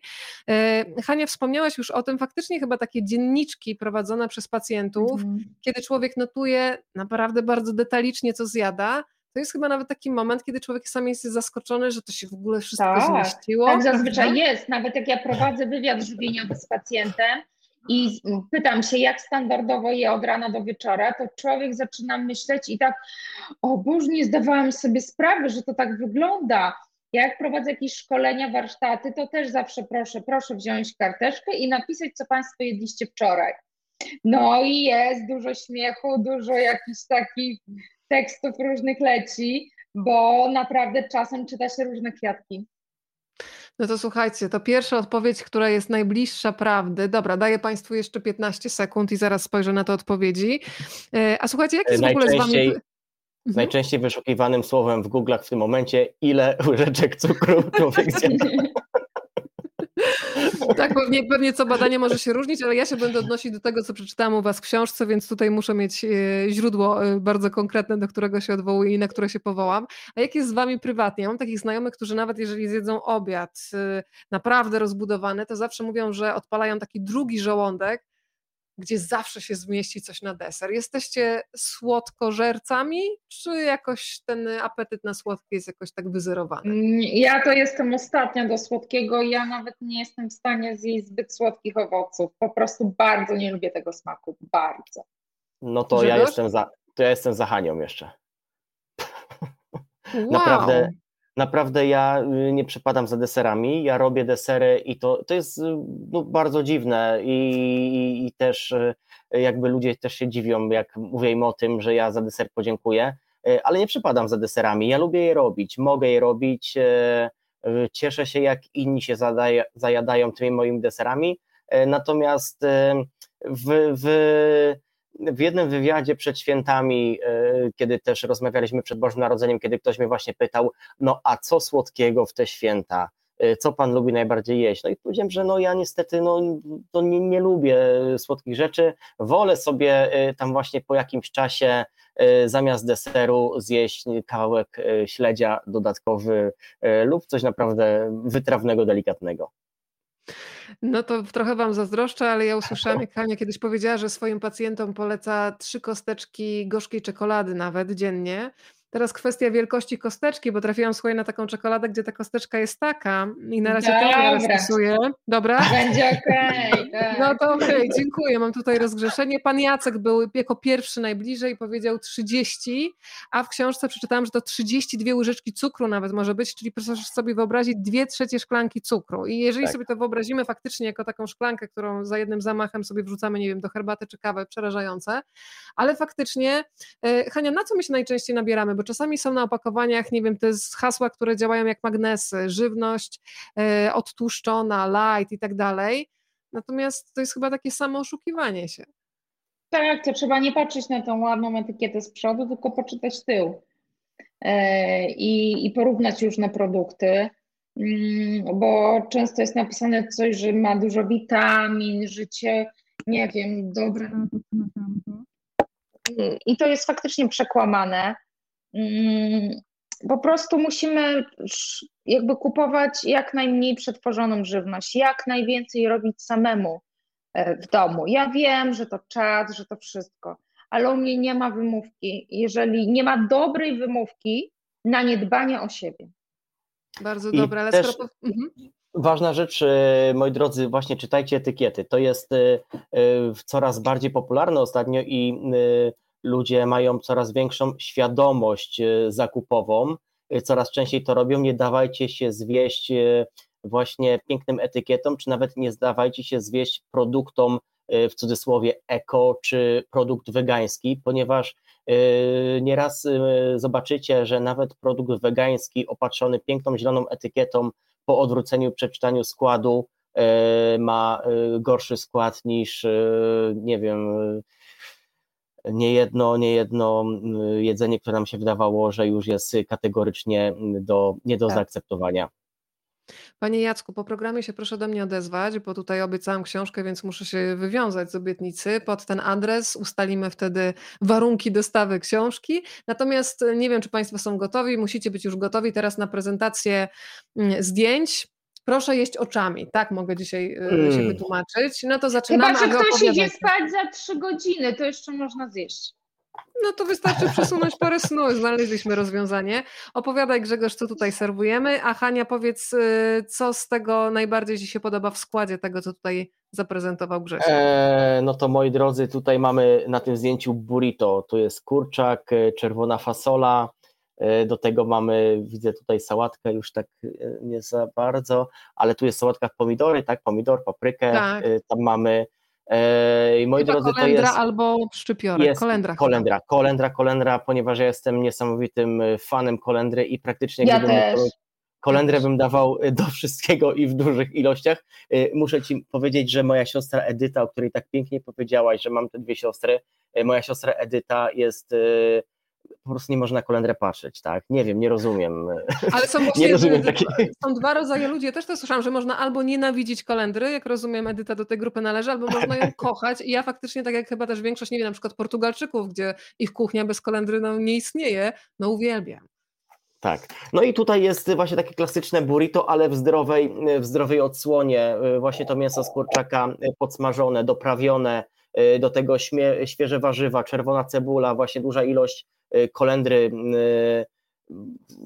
E, Hania, wspomniałaś już o tym, faktycznie chyba takie dzienniczki prowadzone przez pacjentów, mhm. kiedy człowiek notuje naprawdę bardzo detalicznie, co zjada, to jest chyba nawet taki moment, kiedy człowiek sam jest zaskoczony, że to się w ogóle wszystko tak, zmieściło. Tak, zazwyczaj jest. Nawet jak ja prowadzę wywiad żywieniowy z pacjentem, i pytam się, jak standardowo je od rana do wieczora, to człowiek zaczyna myśleć i tak, o Boże, nie zdawałam sobie sprawy, że to tak wygląda. Ja jak prowadzę jakieś szkolenia, warsztaty, to też zawsze proszę, proszę wziąć karteczkę i napisać, co Państwo jedliście wczoraj. No i jest dużo śmiechu, dużo jakichś takich tekstów różnych leci, bo naprawdę czasem czyta się różne kwiatki. No to słuchajcie, to pierwsza odpowiedź, która jest najbliższa prawdy. Dobra, daję Państwu jeszcze 15 sekund i zaraz spojrzę na te odpowiedzi. E, a słuchajcie, jak jest w ogóle z Wami... Mhm. Najczęściej wyszukiwanym słowem w Google'ach w tym momencie, ile łyżeczek cukru człowiek zjada. Tak, pewnie, pewnie co badanie może się różnić, ale ja się będę odnosić do tego, co przeczytałam u Was w książce, więc tutaj muszę mieć e, źródło e, bardzo konkretne, do którego się odwołuję i na które się powołam. A jak jest z Wami prywatnie? Ja mam takich znajomych, którzy nawet jeżeli zjedzą obiad e, naprawdę rozbudowany, to zawsze mówią, że odpalają taki drugi żołądek, gdzie zawsze się zmieści coś na deser. Jesteście słodkożercami, czy jakoś ten apetyt na słodkie jest jakoś tak wyzerowany? Mm, ja to jestem ostatnia do słodkiego. Ja nawet nie jestem w stanie zjeść zbyt słodkich owoców. Po prostu bardzo nie lubię tego smaku. Bardzo. No to ja jestem za, to ja jestem za Hanią jeszcze. Wow. Naprawdę, naprawdę ja y, nie przypadam za deserami, ja robię desery i to, to jest y, no, bardzo dziwne i, i, i, też y, jakby ludzie też się dziwią, jak mówię im o tym, że ja za deser podziękuję, ale nie przypadam za deserami, ja lubię je robić, mogę je robić, cieszę się jak inni się zadaje, zajadają tymi moimi deserami, natomiast w, w w jednym wywiadzie przed świętami, e, kiedy też rozmawialiśmy przed Bożym Narodzeniem, kiedy ktoś mnie właśnie pytał, no a co słodkiego w te święta? E, co pan lubi najbardziej jeść? No i powiedziałem, że no ja niestety no, to nie, nie lubię słodkich rzeczy, wolę sobie e, tam właśnie po jakimś czasie zamiast deseru zjeść kawałek śledzia dodatkowy lub coś naprawdę wytrawnego, delikatnego. No to trochę Wam zazdroszczę, ale ja usłyszałam, jak Hania kiedyś powiedziała, że swoim pacjentom poleca trzy kosteczki gorzkiej czekolady nawet dziennie. Teraz kwestia wielkości kosteczki, bo trafiłam słuchaj na taką czekoladę, gdzie ta kosteczka jest taka i na razie ja rozpisuję. Dobra? Będzie okej. Okay, tak. No to okej, okay, dziękuję. Mam tutaj rozgrzeszenie. Pan Jacek był jako pierwszy najbliżej, powiedział 30, a w książce przeczytałam, że to 32 łyżeczki cukru nawet może być, czyli proszę sobie wyobrazić dwie trzecie szklanki cukru. I jeżeli tak. sobie to wyobrazimy faktycznie jako taką szklankę, którą za jednym zamachem sobie wrzucamy, nie wiem, do herbaty czy kawy, przerażające, ale faktycznie, e, Hania, na co my się najczęściej nabieramy? Bo czasami są na opakowaniach, nie wiem, te hasła, które działają jak magnesy, żywność e, odtłuszczona, light i tak dalej. Natomiast to jest chyba takie samo oszukiwanie się. Tak, to trzeba nie patrzeć na tą ładną etykietę z przodu, tylko poczytać tył e, i, i porównać różne produkty, mm, bo często jest napisane coś, że ma dużo witamin, życie, nie wiem, dobre na to, na tamto. I to jest faktycznie przekłamane. Mm, po prostu musimy jakby kupować jak najmniej przetworzoną żywność, jak najwięcej robić samemu e, w domu. Ja wiem, że to czas, że to wszystko, ale u mnie nie ma wymówki, jeżeli nie ma dobrej wymówki na niedbanie o siebie. Bardzo dobre, ale też... skoro... Mhm. Ważna rzecz, e, moi drodzy, właśnie czytajcie etykiety. To jest e, coraz bardziej popularne ostatnio i ludzie mają coraz większą świadomość e, zakupową, e, coraz częściej to robią. Nie dawajcie się zwieść e, właśnie pięknym etykietom, czy nawet nie zdawajcie się zwieść produktom w cudzysłowie eko czy produkt wegański, ponieważ nieraz zobaczycie, że nawet produkt wegański opatrzony piękną zieloną etykietą po odwróceniu, przeczytaniu składu ma gorszy skład niż, nie wiem, niejedno, niejedno mm, jedzenie, które nam się wydawało, że już jest kategorycznie mm, do, nie do tak. zaakceptowania. Panie Jacku, po programie się proszę do mnie odezwać, bo tutaj obiecałam książkę, więc muszę się wywiązać z obietnicy. Pod ten adres ustalimy wtedy warunki dostawy książki. Natomiast nie wiem, czy Państwo są gotowi, musicie być już gotowi teraz na prezentację mm, zdjęć. Proszę jeść oczami, tak mogę dzisiaj mm. się wytłumaczyć. No to zaczynamy. Chyba, że ktoś idzie spać za trzy godziny, to jeszcze można zjeść. No to wystarczy przesunąć parę snu, znaleźliśmy rozwiązanie. Opowiadaj Grzegorz, co tutaj serwujemy, a Hania powiedz, y, co z tego najbardziej Ci się podoba w składzie tego, co tutaj zaprezentował Grzegorz. Eee, no to moi drodzy, tutaj mamy na tym zdjęciu burrito, tu jest kurczak, e, czerwona fasola, E, do tego mamy, widzę tutaj sałatkę już tak e, nie za bardzo, ale tu jest sałatka w pomidory, tak, pomidor, paprykę, tak. E, tam mamy i moi Chyba drodzy, kolendra to jest, albo szczypiorek, jest kolendra. Kolendra, kolendra, kolendra, ponieważ ja jestem niesamowitym fanem kolendry i praktycznie ja gdybym też. kolendrę bym dawał do wszystkiego i w dużych ilościach. Muszę Ci powiedzieć, że moja siostra Edyta, o której tak pięknie powiedziałaś, że mam te dwie siostry, moja siostra Edyta jest po prostu nie można kolendrę patrzeć, tak? Nie wiem, nie rozumiem. Ale są właśnie, nie rozumiem są dwa rodzaje ludzi. Ja też to słyszałam, że można albo nienawidzić kolendry, jak rozumiem, Edyta do tej grupy należy, albo można ją kochać. I ja faktycznie, tak jak chyba też większość, nie wiem, na przykład Portugalczyków, gdzie ich kuchnia bez kolendry no, nie istnieje, no uwielbiam. Tak. No i tutaj jest właśnie takie klasyczne burrito, ale w zdrowej, w zdrowej odsłonie. Właśnie to mięso z kurczaka podsmażone, doprawione, do tego śmie, świeże warzywa, czerwona cebula, właśnie duża ilość Y, kolendry. Y,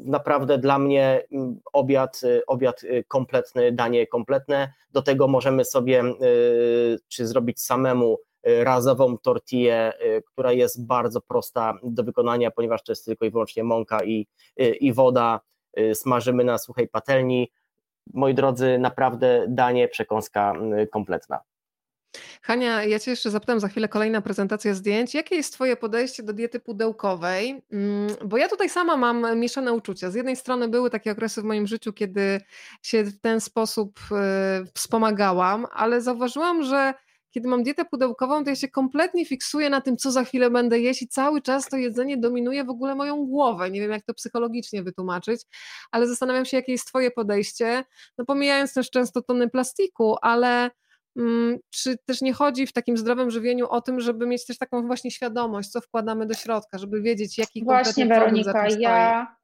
naprawdę dla mnie mm, obiad, y, obiad kompletny, danie kompletne. Do tego możemy sobie czy zrobić samemu razową tortillę, która jest bardzo prosta do wykonania, ponieważ to jest tylko i wyłącznie mąka i, i woda. Smażymy na suchej patelni. Moi drodzy, naprawdę danie, przekąska kompletna. Hania, ja Cię jeszcze zapytam za chwilę kolejna prezentacja zdjęć. Jakie jest Twoje podejście do diety pudełkowej? Mm, bo ja tutaj sama mam mieszane uczucia. Z jednej strony były takie okresy w moim życiu, kiedy się w ten sposób e, wspomagałam, ale zauważyłam, że kiedy mam dietę pudełkową, to ja się kompletnie fiksuję na tym, co za chwilę będę jeść i cały czas to jedzenie dominuje w ogóle moją głowę. Nie wiem, jak to psychologicznie wytłumaczyć, ale zastanawiam się, jakie jest Twoje podejście. No pomijając też często tony plastiku, ale czy też nie chodzi w takim zdrowym żywieniu o tym, żeby mieć też taką właśnie świadomość, co wkładamy do środka, żeby wiedzieć, jaki Właśnie, Weronika, ja,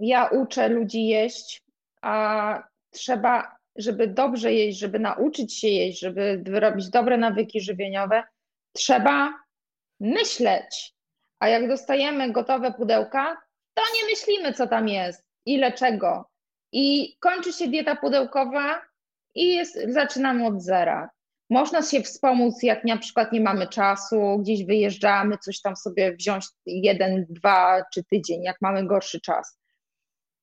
ja uczę ludzi jeść, a trzeba, żeby dobrze jeść, żeby nauczyć się jeść, żeby wyrobić dobre nawyki żywieniowe, trzeba myśleć. A jak dostajemy gotowe pudełka, to nie myślimy, co tam jest, ile czego. I kończy się dieta pudełkowa i jest, zaczynamy od zera. Można się wspomóc, jak na przykład nie mamy czasu, gdzieś wyjeżdżamy, coś tam sobie wziąć jeden, dwa czy tydzień, jak mamy gorszy czas.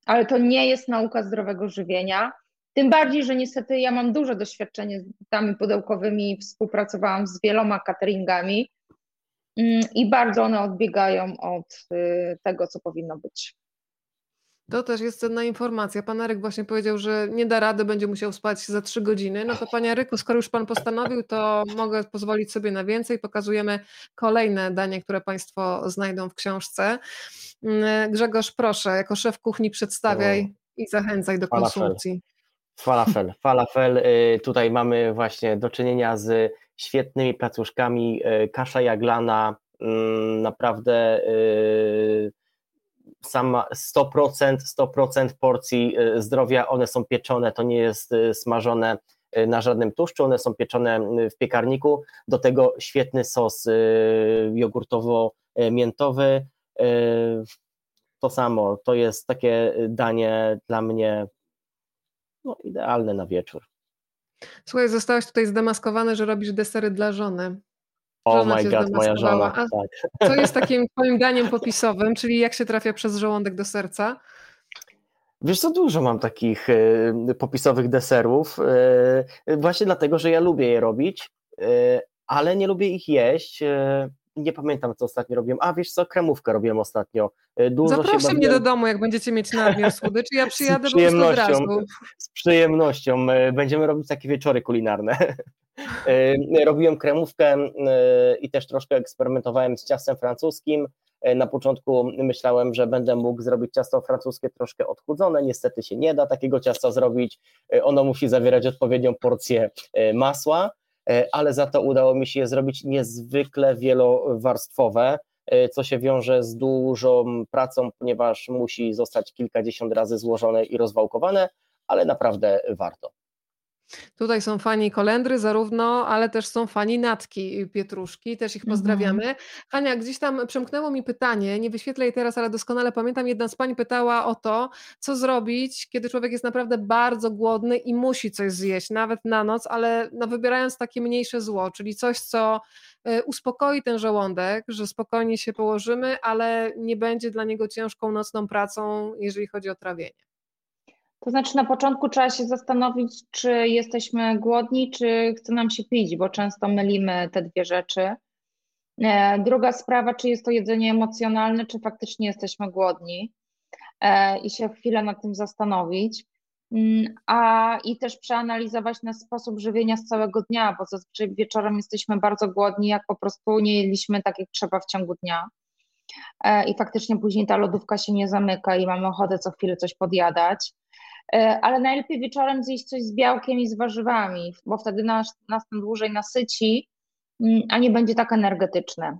Ale to nie jest nauka zdrowego żywienia. Tym bardziej, że niestety ja mam duże doświadczenie z dietami pudełkowymi, współpracowałam z wieloma cateringami mm, i bardzo one odbiegają od y, tego, co powinno być. To też jest cenna informacja. Pan Arek właśnie powiedział, że nie da rady, będzie musiał spać za trzy godziny. No to panie Aryku, skoro już pan postanowił, to mogę pozwolić sobie na więcej. Pokazujemy kolejne danie, które państwo znajdą w książce. Mm, Grzegorz, proszę, jako szef kuchni przedstawiaj i zachęcaj do konsumpcji. Falafel. Falafel. Y, tutaj mamy właśnie do czynienia z świetnymi placuszkami. Y, kasza jaglana, mm, naprawdę y, sama 100%, 100% porcji y, zdrowia, one są pieczone, to nie jest y, smażone y, na żadnym tłuszczu, one są pieczone w piekarniku, do tego świetny sos jogurtowo-miętowy, to samo, to jest takie danie dla mnie no, idealne na wieczór. Słuchaj, zostałeś tutaj zdemaskowany, że robisz desery dla żony. Oh my god, moja żona. tak. Co jest takim twoim daniem popisowym, czyli jak się trafia przez żołądek do serca? Wiesz co, dużo mam takich y, popisowych deserów, y, właśnie dlatego, że ja lubię je robić, y, ale nie lubię ich jeść. Nie pamiętam, co ostatnio robiłem. A wiesz co, kremówkę robiłem ostatnio. Dużo Zaproszę mnie do domu, jak będziecie mieć nadmiar słodyczy, ja przyjadę z po prostu od razu. Z przyjemnością. Będziemy robić takie wieczory kulinarne. E, robiłem kremówkę i też troszkę eksperymentowałem z ciastem francuskim. Na początku myślałem, że będę mógł zrobić ciasto francuskie troszkę odchudzone. Niestety się nie da takiego ciasta zrobić. Ono musi zawierać odpowiednią porcję masła, ale za to udało mi się je zrobić niezwykle wielowarstwowe, co się wiąże z dużą pracą, ponieważ musi zostać kilkadziesiąt razy złożone i rozwałkowane, ale naprawdę warto. Tutaj są fani kolendry zarówno, ale też są fani natki pietruszki, też ich mhm. pozdrawiamy. Mhm. Hania, gdzieś tam przemknęło mi pytanie, nie wyświetlę jej teraz, ale doskonale pamiętam, jedna z pań pytała o to, co zrobić, kiedy człowiek jest naprawdę bardzo głodny i musi coś zjeść, nawet na noc, ale no wybierając takie mniejsze zło, czyli coś, co e, uspokoi ten żołądek, że spokojnie się położymy, ale nie będzie dla niego ciężką nocną pracą, jeżeli chodzi o trawienie. To znaczy, na początku trzeba się zastanowić, czy jesteśmy głodni, czy chce nam się pić, bo często mylimy te dwie rzeczy. E, druga sprawa, czy jest to jedzenie emocjonalne, czy faktycznie jesteśmy głodni e, i się chwilę nad tym zastanowić. Mm, a i też przeanalizować nasz sposób żywienia z całego dnia, bo zazwyczaj wieczorem jesteśmy bardzo głodni, jak po prostu nie jedliśmy tak jak trzeba w ciągu dnia. E, I faktycznie później ta lodówka się nie zamyka i mamy ochotę co chwilę coś podjadać. E, ale najlepiej wieczorem zjeść coś z białkiem i z warzywami, bo wtedy nas, nas dłużej nasyci, mm, a nie będzie tak energetyczne.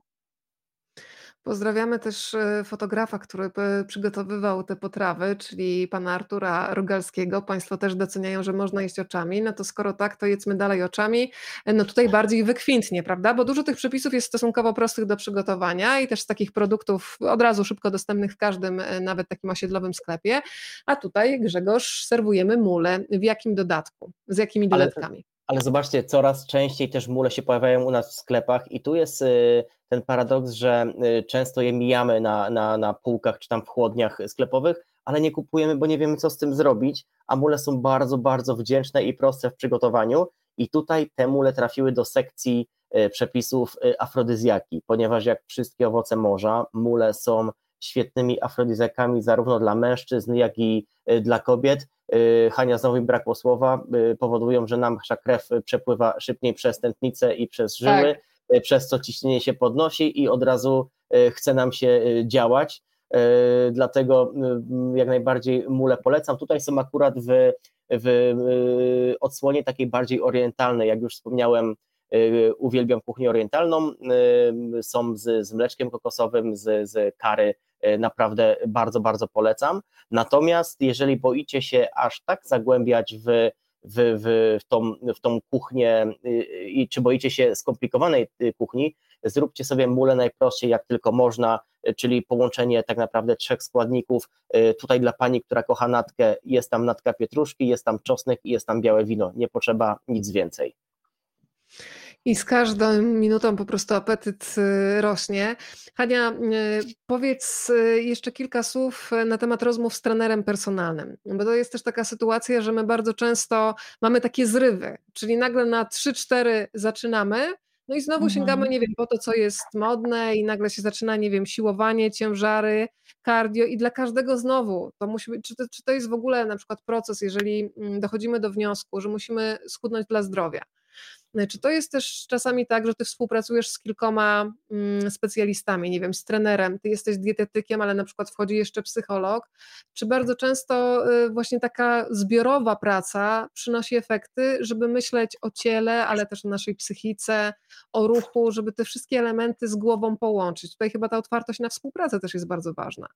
Pozdrawiamy też e, fotografa, który przygotowywał te potrawy, czyli pana Artura Rogalskiego. Państwo też doceniają, że można jeść oczami. No to skoro tak, to jedzmy dalej oczami. E, no tutaj bardziej wykwintnie, prawda? Bo dużo tych przepisów jest stosunkowo prostych do przygotowania i też z takich produktów od razu szybko dostępnych w każdym, e, nawet takim osiedlowym sklepie. A tutaj Grzegorz serwujemy mule. W jakim dodatku? Z jakimi dodatkami? Ale zobaczcie, coraz częściej też mule się pojawiają u nas w sklepach i tu jest y, ten paradoks, że y, często je mijamy na, na, na półkach czy tam w chłodniach sklepowych, ale nie kupujemy, bo nie wiemy co z tym zrobić, a mule są bardzo, bardzo wdzięczne i proste w przygotowaniu. I tutaj te mule trafiły do sekcji y, przepisów afrodyzjaki, ponieważ jak wszystkie owoce morza, mule są świetnymi afrodyzjakami zarówno dla mężczyzn, jak i dla kobiet, Y, Hania znowu mi brakło słowa, y, powodują, że nam nasza krew przepływa szybciej przez tętnicę i przez żyły, tak. Y, przez co ciśnienie się podnosi i od razu chce nam się działać. Dlatego jak najbardziej mule polecam. Tutaj są akurat w, w odsłonie takiej bardziej orientalnej, jak już wspomniałem, uwielbiam kuchnię orientalną, są z, z mleczkiem kokosowym, z, z kary naprawdę bardzo, bardzo polecam. Natomiast jeżeli boicie się aż tak zagłębiać w, w, w, w, tą, w tą kuchnię y, i czy boicie się skomplikowanej y, kuchni, zróbcie sobie mulę najprościej jak tylko można, czyli połączenie tak naprawdę trzech składników. Tutaj dla pani, która kocha natkę, jest tam natka pietruszki, jest tam czosnek i jest tam białe wino. Nie potrzeba nic więcej. I z każdą minutą po prostu apetyt y, rośnie. Hania, y, powiedz y, jeszcze kilka słów na temat rozmów z trenerem personalnym, bo to jest też taka sytuacja, że my bardzo często mamy takie zrywy, czyli nagle na 3-4 zaczynamy, no i znowu mhm. sięgamy, nie wiem, po to, co jest modne, i nagle się zaczyna, nie wiem, siłowanie, ciężary, cardio, i dla każdego znowu to musi być, czy to, czy to jest w ogóle na przykład proces, jeżeli mm, dochodzimy do wniosku, że musimy schudnąć dla zdrowia czy to jest też czasami tak, że ty współpracujesz z kilkoma mm, specjalistami, nie wiem, z trenerem, ty jesteś dietetykiem, ale na przykład wchodzi jeszcze psycholog? Czy bardzo często e, właśnie taka zbiorowa praca przynosi efekty, żeby myśleć o ciele, ale też o naszej psychice, o ruchu, żeby te wszystkie elementy z głową połączyć? Tutaj chyba ta otwartość na współpracę też jest bardzo ważna.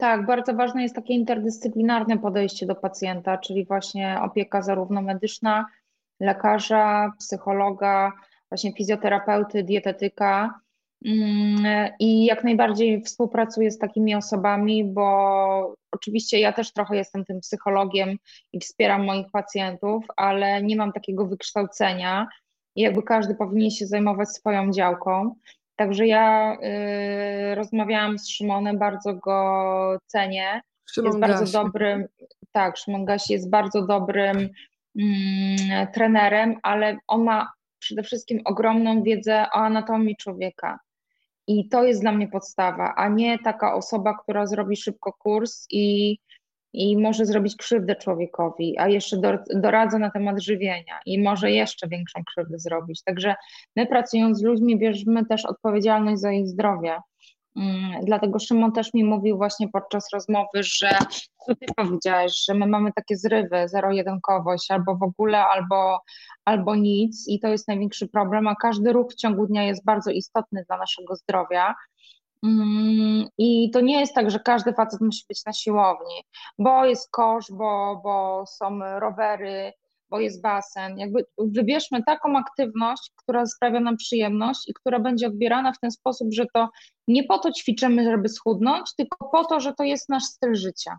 Tak, bardzo ważne jest takie interdyscyplinarne podejście do pacjenta, czyli właśnie opieka zarówno medyczna, lekarza, psychologa, właśnie fizjoterapeuty, dietetyka. Mm, I jak najbardziej współpracuję z takimi osobami, bo oczywiście ja też trochę jestem tym psychologiem i wspieram moich pacjentów, ale nie mam takiego wykształcenia i jakby każdy powinien się zajmować swoją działką. Także ja y, rozmawiałam z Szymonem, bardzo go cenię. Szymon jest bardzo dobrym, tak, Szymon Gasi jest bardzo dobrym trenerem, ale on ma przede wszystkim ogromną wiedzę o anatomii człowieka. I to jest dla mnie podstawa, a nie taka osoba, która zrobi szybko kurs i, i może zrobić krzywdę człowiekowi, a jeszcze do, doradza na temat żywienia i może jeszcze większą krzywdę zrobić. Także my pracując z ludźmi bierzemy też odpowiedzialność za ich zdrowie. Mm, dlatego Szymon też mi mówił właśnie podczas rozmowy, że co ty powiedziałeś, że my mamy takie zrywy, zero-jedynkowość, albo w ogóle, albo, albo nic i to jest największy problem, a każdy ruch w ciągu dnia jest bardzo istotny dla naszego zdrowia. Mm, I to nie jest tak, że każdy facet musi być na siłowni, bo jest kosz, bo, bo są rowery, bo jest basen. Jakby wybierzmy taką aktywność, która sprawia nam przyjemność i która będzie odbierana w ten sposób, że to nie po to ćwiczymy, żeby schudnąć, tylko po to, że to jest nasz styl życia.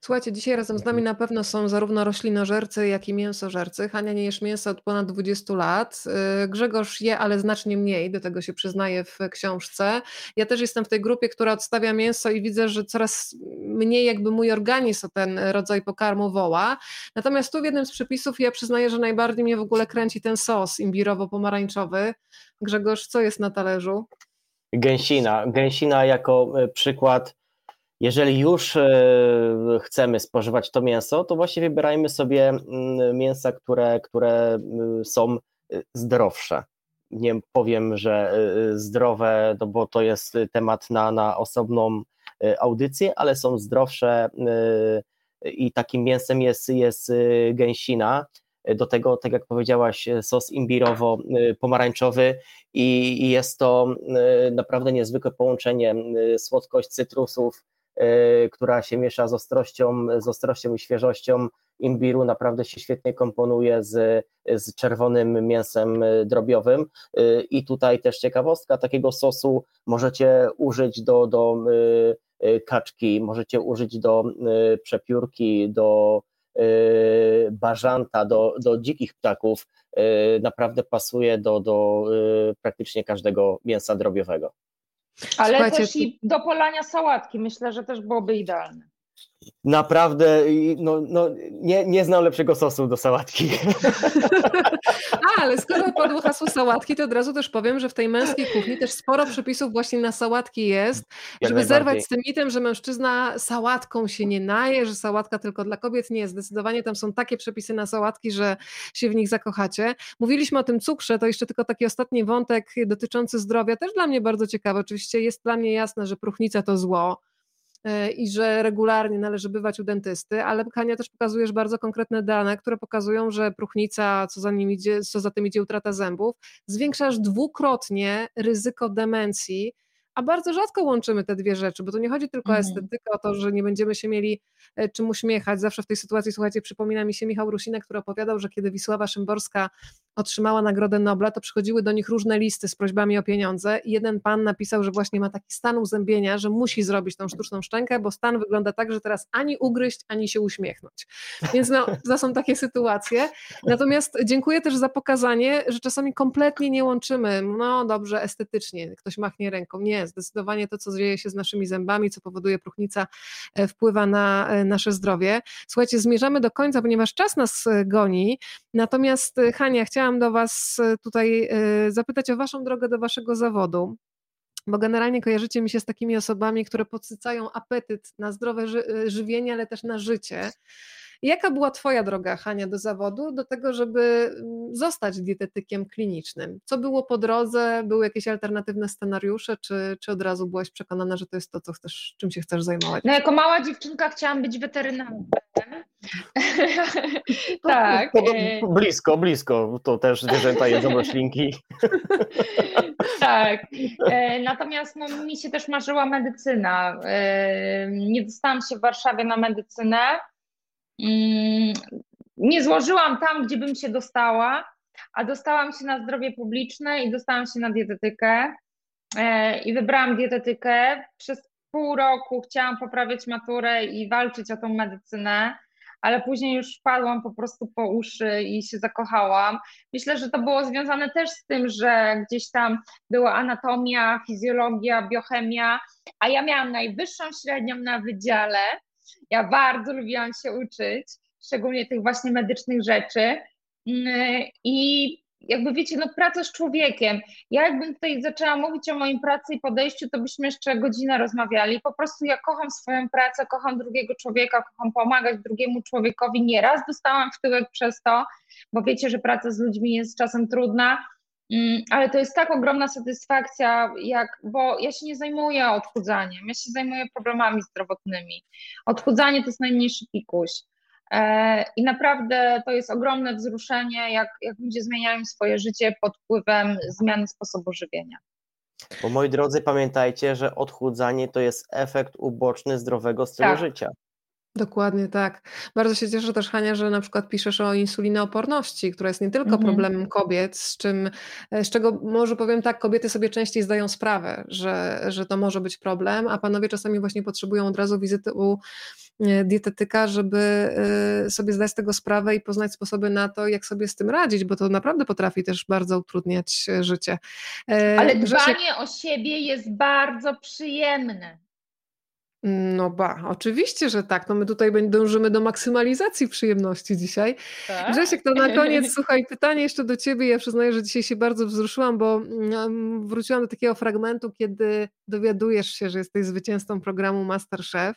Słuchajcie, dzisiaj razem z nami na pewno są zarówno roślinożercy, jak i mięsożercy. Hania nie jesz mięsa od ponad 20 lat. Y, Grzegorz je, ale znacznie mniej, do tego się przyznaje w książce. Ja też jestem w tej grupie, która odstawia mięso i widzę, że coraz mniej jakby mój organizm o ten rodzaj pokarmu woła. Natomiast tu w jednym z przepisów ja przyznaję, że najbardziej mnie w ogóle kręci ten sos imbirowo-pomarańczowy. Grzegorz, co jest na talerzu? Gęsina. Gęsina jako e, przykład jeżeli już e, chcemy spożywać to mięso, to właśnie wybierajmy sobie mm, mięsa, które, które mm, są e, zdrowsze. Nie powiem, że e, zdrowe, no bo to jest temat na, na osobną audycję, ale są zdrowsze i takim mięsem jest, jest gęsina. Do tego, tak jak powiedziałaś, sos imbirowo-pomarańczowy i jest to naprawdę niezwykłe połączenie słodkość cytrusów, która się miesza z ostrością, z ostrością i świeżością imbiru, naprawdę się świetnie komponuje z, z czerwonym mięsem e, drobiowym. E, I tutaj też ciekawostka, takiego sosu możecie użyć do, do kaczki, możecie użyć do przepiórki, do bażanta, do, do dzikich ptaków. Naprawdę pasuje do, do praktycznie każdego mięsa drobiowego. Ale Słuchajcie, też i do polania sałatki myślę, że też byłoby idealne. Naprawdę, no, no, nie, nie znam lepszego sosu do sałatki. A, ale skoro padło hasło sałatki, to od razu też powiem, że w tej męskiej kuchni też sporo przepisów właśnie na sałatki jest, Jak żeby zerwać z tym mitem, że mężczyzna sałatką się nie naje, że sałatka tylko dla kobiet. Nie, zdecydowanie tam są takie przepisy na sałatki, że się w nich zakochacie. Mówiliśmy o tym cukrze, to jeszcze tylko taki ostatni wątek dotyczący zdrowia, też dla mnie bardzo ciekawy. Oczywiście jest dla mnie jasne, że próchnica to zło, i że regularnie należy bywać u dentysty, ale Kania też pokazujesz bardzo konkretne dane, które pokazują, że próchnica, co za, nim idzie, co za tym idzie utrata zębów, zwiększa aż dwukrotnie ryzyko demencji, a bardzo rzadko łączymy te dwie rzeczy, bo to nie chodzi tylko mhm. o estetykę, o to, że nie będziemy się mieli e, czym uśmiechać. Zawsze w tej sytuacji, słuchajcie, przypomina mi się Michał Rusinek, który opowiadał, że kiedy Wisława Szymborska otrzymała Nagrodę Nobla, to przychodziły do nich różne listy z prośbami o pieniądze i jeden pan napisał, że właśnie ma taki stan uzębienia, że musi zrobić tą sztuczną szczękę, bo stan wygląda tak, że teraz ani ugryźć, ani się uśmiechnąć. Więc no, to są takie sytuacje. Natomiast dziękuję też za pokazanie, że czasami kompletnie nie łączymy, no dobrze, estetycznie, ktoś machnie ręką. Nie, zdecydowanie to, co dzieje się z naszymi zębami, co powoduje próchnica, e, wpływa na e, nasze zdrowie. Słuchajcie, zmierzamy do końca, ponieważ czas nas e, goni. Natomiast Hania, chciałam do Was tutaj zapytać o Waszą drogę do Waszego zawodu bo generalnie kojarzycie mi się z takimi osobami, które podsycają apetyt na zdrowe ży żywienie, ale też na życie. Jaka była Twoja droga, Hania, do zawodu, do tego, żeby mm, zostać dietetykiem klinicznym? Co było po drodze? Były jakieś alternatywne scenariusze, czy, czy od razu byłaś przekonana, że to jest to, co chcesz, czym się chcesz zajmować? No, jako mała dziewczynka chciałam być weterynarzem. tak. To, to e, blisko, blisko. To też zwierzęta jedzą roślinki. tak. E, natomiast no, mi się też marzyła medycyna. E, nie dostałam się w Warszawie na medycynę. Mm, nie złożyłam tam, gdzie bym się dostała, a dostałam się na zdrowie publiczne i dostałam się na dietetykę. I wybrałam dietetykę. Przez pół roku chciałam poprawiać maturę i walczyć o tą medycynę ale później już wpadłam po prostu po uszy i się zakochałam. Myślę, że to było związane też z tym, że gdzieś tam była anatomia, fizjologia, biochemia, a ja miałam najwyższą średnią na wydziale. Ja bardzo lubiłam się uczyć, szczególnie tych właśnie medycznych rzeczy. Mm, I jakby wiecie, no praca z człowiekiem. Ja jakbym tutaj zaczęła mówić o moim pracy i podejściu, to byśmy jeszcze godzinę rozmawiali. Po prostu ja kocham swoją pracę, kocham drugiego człowieka, kocham pomagać drugiemu człowiekowi. Nieraz dostałam w tyłek przez to, bo wiecie, że praca z ludźmi jest czasem trudna, ale to jest tak ogromna satysfakcja, jak, bo ja się nie zajmuję odchudzaniem, ja się zajmuję problemami zdrowotnymi. Odchudzanie to jest najmniejszy pikuś. E, I naprawdę to jest ogromne wzruszenie, jak, jak ludzie zmieniają swoje życie pod wpływem zmiany sposobu żywienia. Bo moi drodzy, pamiętajcie, że odchudzanie to jest efekt uboczny zdrowego stylu tak. życia. Dokładnie tak. Bardzo się cieszę też, Hania, że na przykład piszesz o insulinooporności, która jest nie tylko mhm. problemem kobiet, z czym, z czego może powiem tak, kobiety sobie częściej zdają sprawę, że, że to może być problem, a panowie czasami właśnie potrzebują od razu wizyty u E, dietetyka, żeby e, sobie zdać z tego sprawę i poznać sposoby na to, jak sobie z tym radzić, bo to naprawdę potrafi też bardzo utrudniać e, życie. Ale dbanie o siebie jest bardzo przyjemne. No ba, oczywiście, że tak. No my tutaj dążymy do maksymalizacji przyjemności dzisiaj. Tak? Grzesiek, to na koniec, słuchaj, pytanie jeszcze do Ciebie. Ja przyznaję, że dzisiaj się bardzo wzruszyłam, bo mm, wróciłam do takiego fragmentu, kiedy dowiadujesz się, że jesteś zwycięzcą programu Masterchef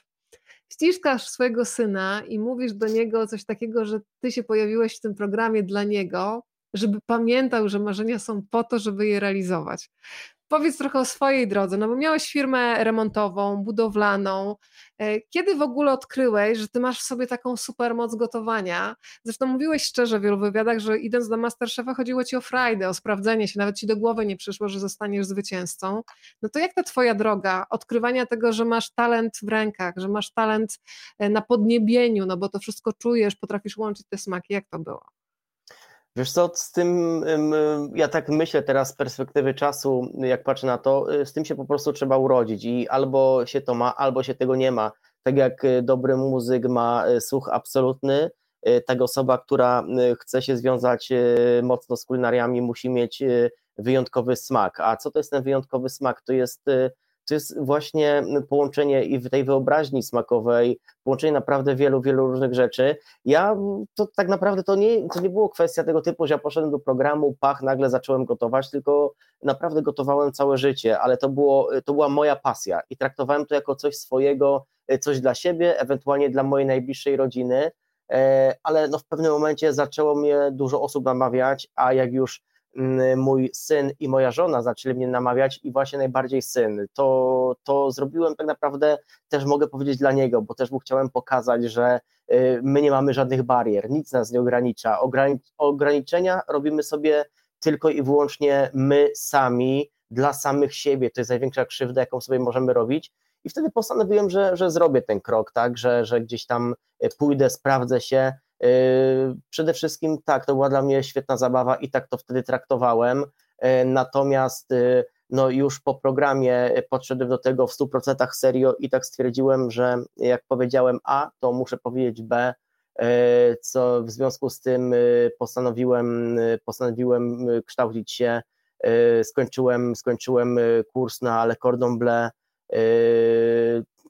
ściskasz swojego syna i mówisz do niego coś takiego, że ty się pojawiłeś w tym programie dla niego, żeby pamiętał, że marzenia są po to, żeby je realizować. Powiedz trochę o swojej drodze, no bo miałeś firmę remontową, budowlaną. E, kiedy w ogóle odkryłeś, że ty masz w sobie taką super moc gotowania? Zresztą mówiłeś szczerze w wielu wywiadach, że idąc do Masterchefa chodziło ci o frajdę, o sprawdzenie się, nawet ci do głowy nie przyszło, że zostaniesz zwycięzcą. No to jak ta twoja droga odkrywania tego, że masz talent w rękach, że masz talent e, na podniebieniu, no bo to wszystko czujesz, potrafisz łączyć te smaki, jak to było? Wiesz co, z tym, ja tak myślę teraz z perspektywy czasu, jak patrzę na to, y, z tym się po prostu trzeba urodzić i albo się to ma, albo się tego nie ma. Tak jak y, dobry muzyk ma y, słuch absolutny, tak osoba, która chce się związać mocno z kulinariami, musi mieć wyjątkowy smak. A co to jest ten wyjątkowy smak? To jest to jest właśnie połączenie i tej wyobraźni smakowej, połączenie naprawdę wielu, wielu różnych rzeczy. Ja to tak naprawdę to nie, to nie było kwestia tego typu, że ja poszedłem do programu, pach, nagle zacząłem gotować, tylko naprawdę gotowałem całe życie, ale to, było, to była moja pasja i traktowałem to jako coś swojego, coś dla siebie, ewentualnie dla mojej najbliższej rodziny, e, ale no w pewnym momencie zaczęło mnie dużo osób namawiać, a jak już mój syn i moja żona zaczęli mnie namawiać i właśnie najbardziej syn. To, to zrobiłem tak naprawdę też mogę powiedzieć dla niego, bo też mu chciałem pokazać, że y, my nie mamy żadnych barier, nic nas nie ogranicza. Ograniczenia robimy sobie tylko i wyłącznie my sami, dla samych siebie. To jest największa krzywda, jaką sobie możemy robić. I wtedy postanowiłem, że, że zrobię ten krok, tak, że, że gdzieś tam y, pójdę, sprawdzę się, Przede wszystkim tak, to była dla mnie świetna zabawa i tak to wtedy traktowałem. Natomiast no już po programie podszedłem do tego w 100% serio i tak stwierdziłem, że jak powiedziałem A, to muszę powiedzieć B, co w związku z tym postanowiłem, postanowiłem kształcić się, skończyłem, skończyłem kurs na Le Cordon Bleu,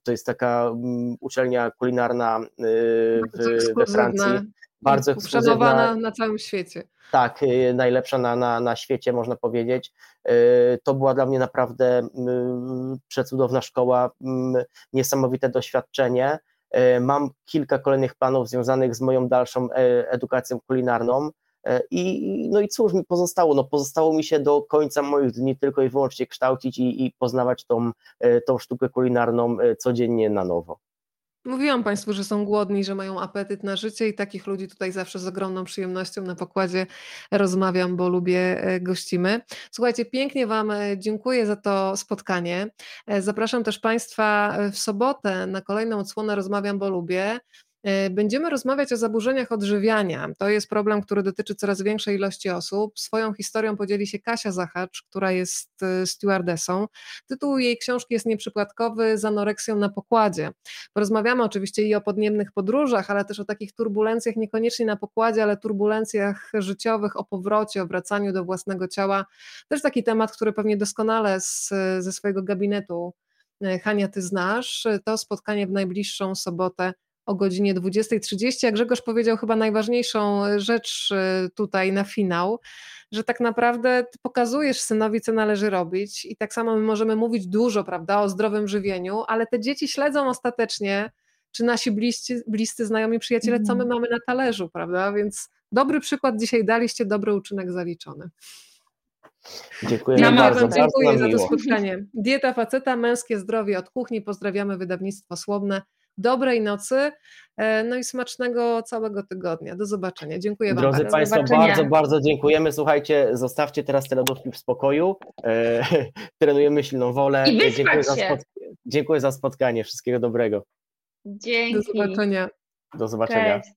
to jest taka mm, uczelnia kulinarna w, we Francji, bardzo ekskluzywna. na całym świecie. Tak, najlepsza na, na, na świecie, można powiedzieć. To była dla mnie naprawdę przecudowna szkoła, niesamowite doświadczenie. Mam kilka kolejnych planów związanych z moją dalszą e, edukacją kulinarną. E, I, no i cóż mi pozostało? No pozostało mi się do końca moich dni tylko i wyłącznie kształcić i, i poznawać tą, e, tą sztukę kulinarną codziennie na nowo. Mówiłam Państwu, że są głodni, że mają apetyt na życie i takich ludzi tutaj zawsze z ogromną przyjemnością na pokładzie rozmawiam, bo lubię e, gościmy. Słuchajcie, pięknie Wam e, dziękuję za to spotkanie. E, zapraszam też Państwa w sobotę na kolejną odsłonę Rozmawiam, bo lubię. E, będziemy rozmawiać o zaburzeniach odżywiania. To jest problem, który dotyczy coraz większej ilości osób. Swoją historią podzieli się Kasia Zachacz, która jest e, stewardessą. Tytuł jej książki jest nieprzypadkowy z anoreksją na pokładzie. Porozmawiamy oczywiście i o podniemnych podróżach, ale też o takich turbulencjach niekoniecznie na pokładzie, ale turbulencjach życiowych, o powrocie, o wracaniu do własnego ciała. Też taki temat, który pewnie doskonale z, ze swojego gabinetu e, Hania, ty znasz. To spotkanie w najbliższą sobotę o godzinie 20.30. Jak Grzegorz powiedział, chyba najważniejszą rzecz y, tutaj na finał, że tak naprawdę ty pokazujesz synowi, co należy robić, i tak samo my możemy mówić dużo, prawda, o zdrowym żywieniu, ale te dzieci śledzą ostatecznie, czy nasi bliscy, bliscy znajomi, przyjaciele, co my mhm. mamy na talerzu, prawda? Więc dobry przykład dzisiaj daliście, dobry uczynek zaliczony. Dziękuję ja bardzo. Dziękuję bardzo za to spotkanie. Dieta faceta, męskie zdrowie od kuchni. Pozdrawiamy wydawnictwo Słowne dobrej nocy, e, no i smacznego całego tygodnia. Do zobaczenia. Dziękuję Wam Drodzy bardzo. Państwo, bardzo, bardzo dziękujemy. Słuchajcie, zostawcie teraz te lodówki w spokoju. E, trenujemy silną wolę. I dziękuję, za dziękuję za spotkanie. Wszystkiego dobrego. Dzięki. Do zobaczenia. Do zobaczenia. Cześć.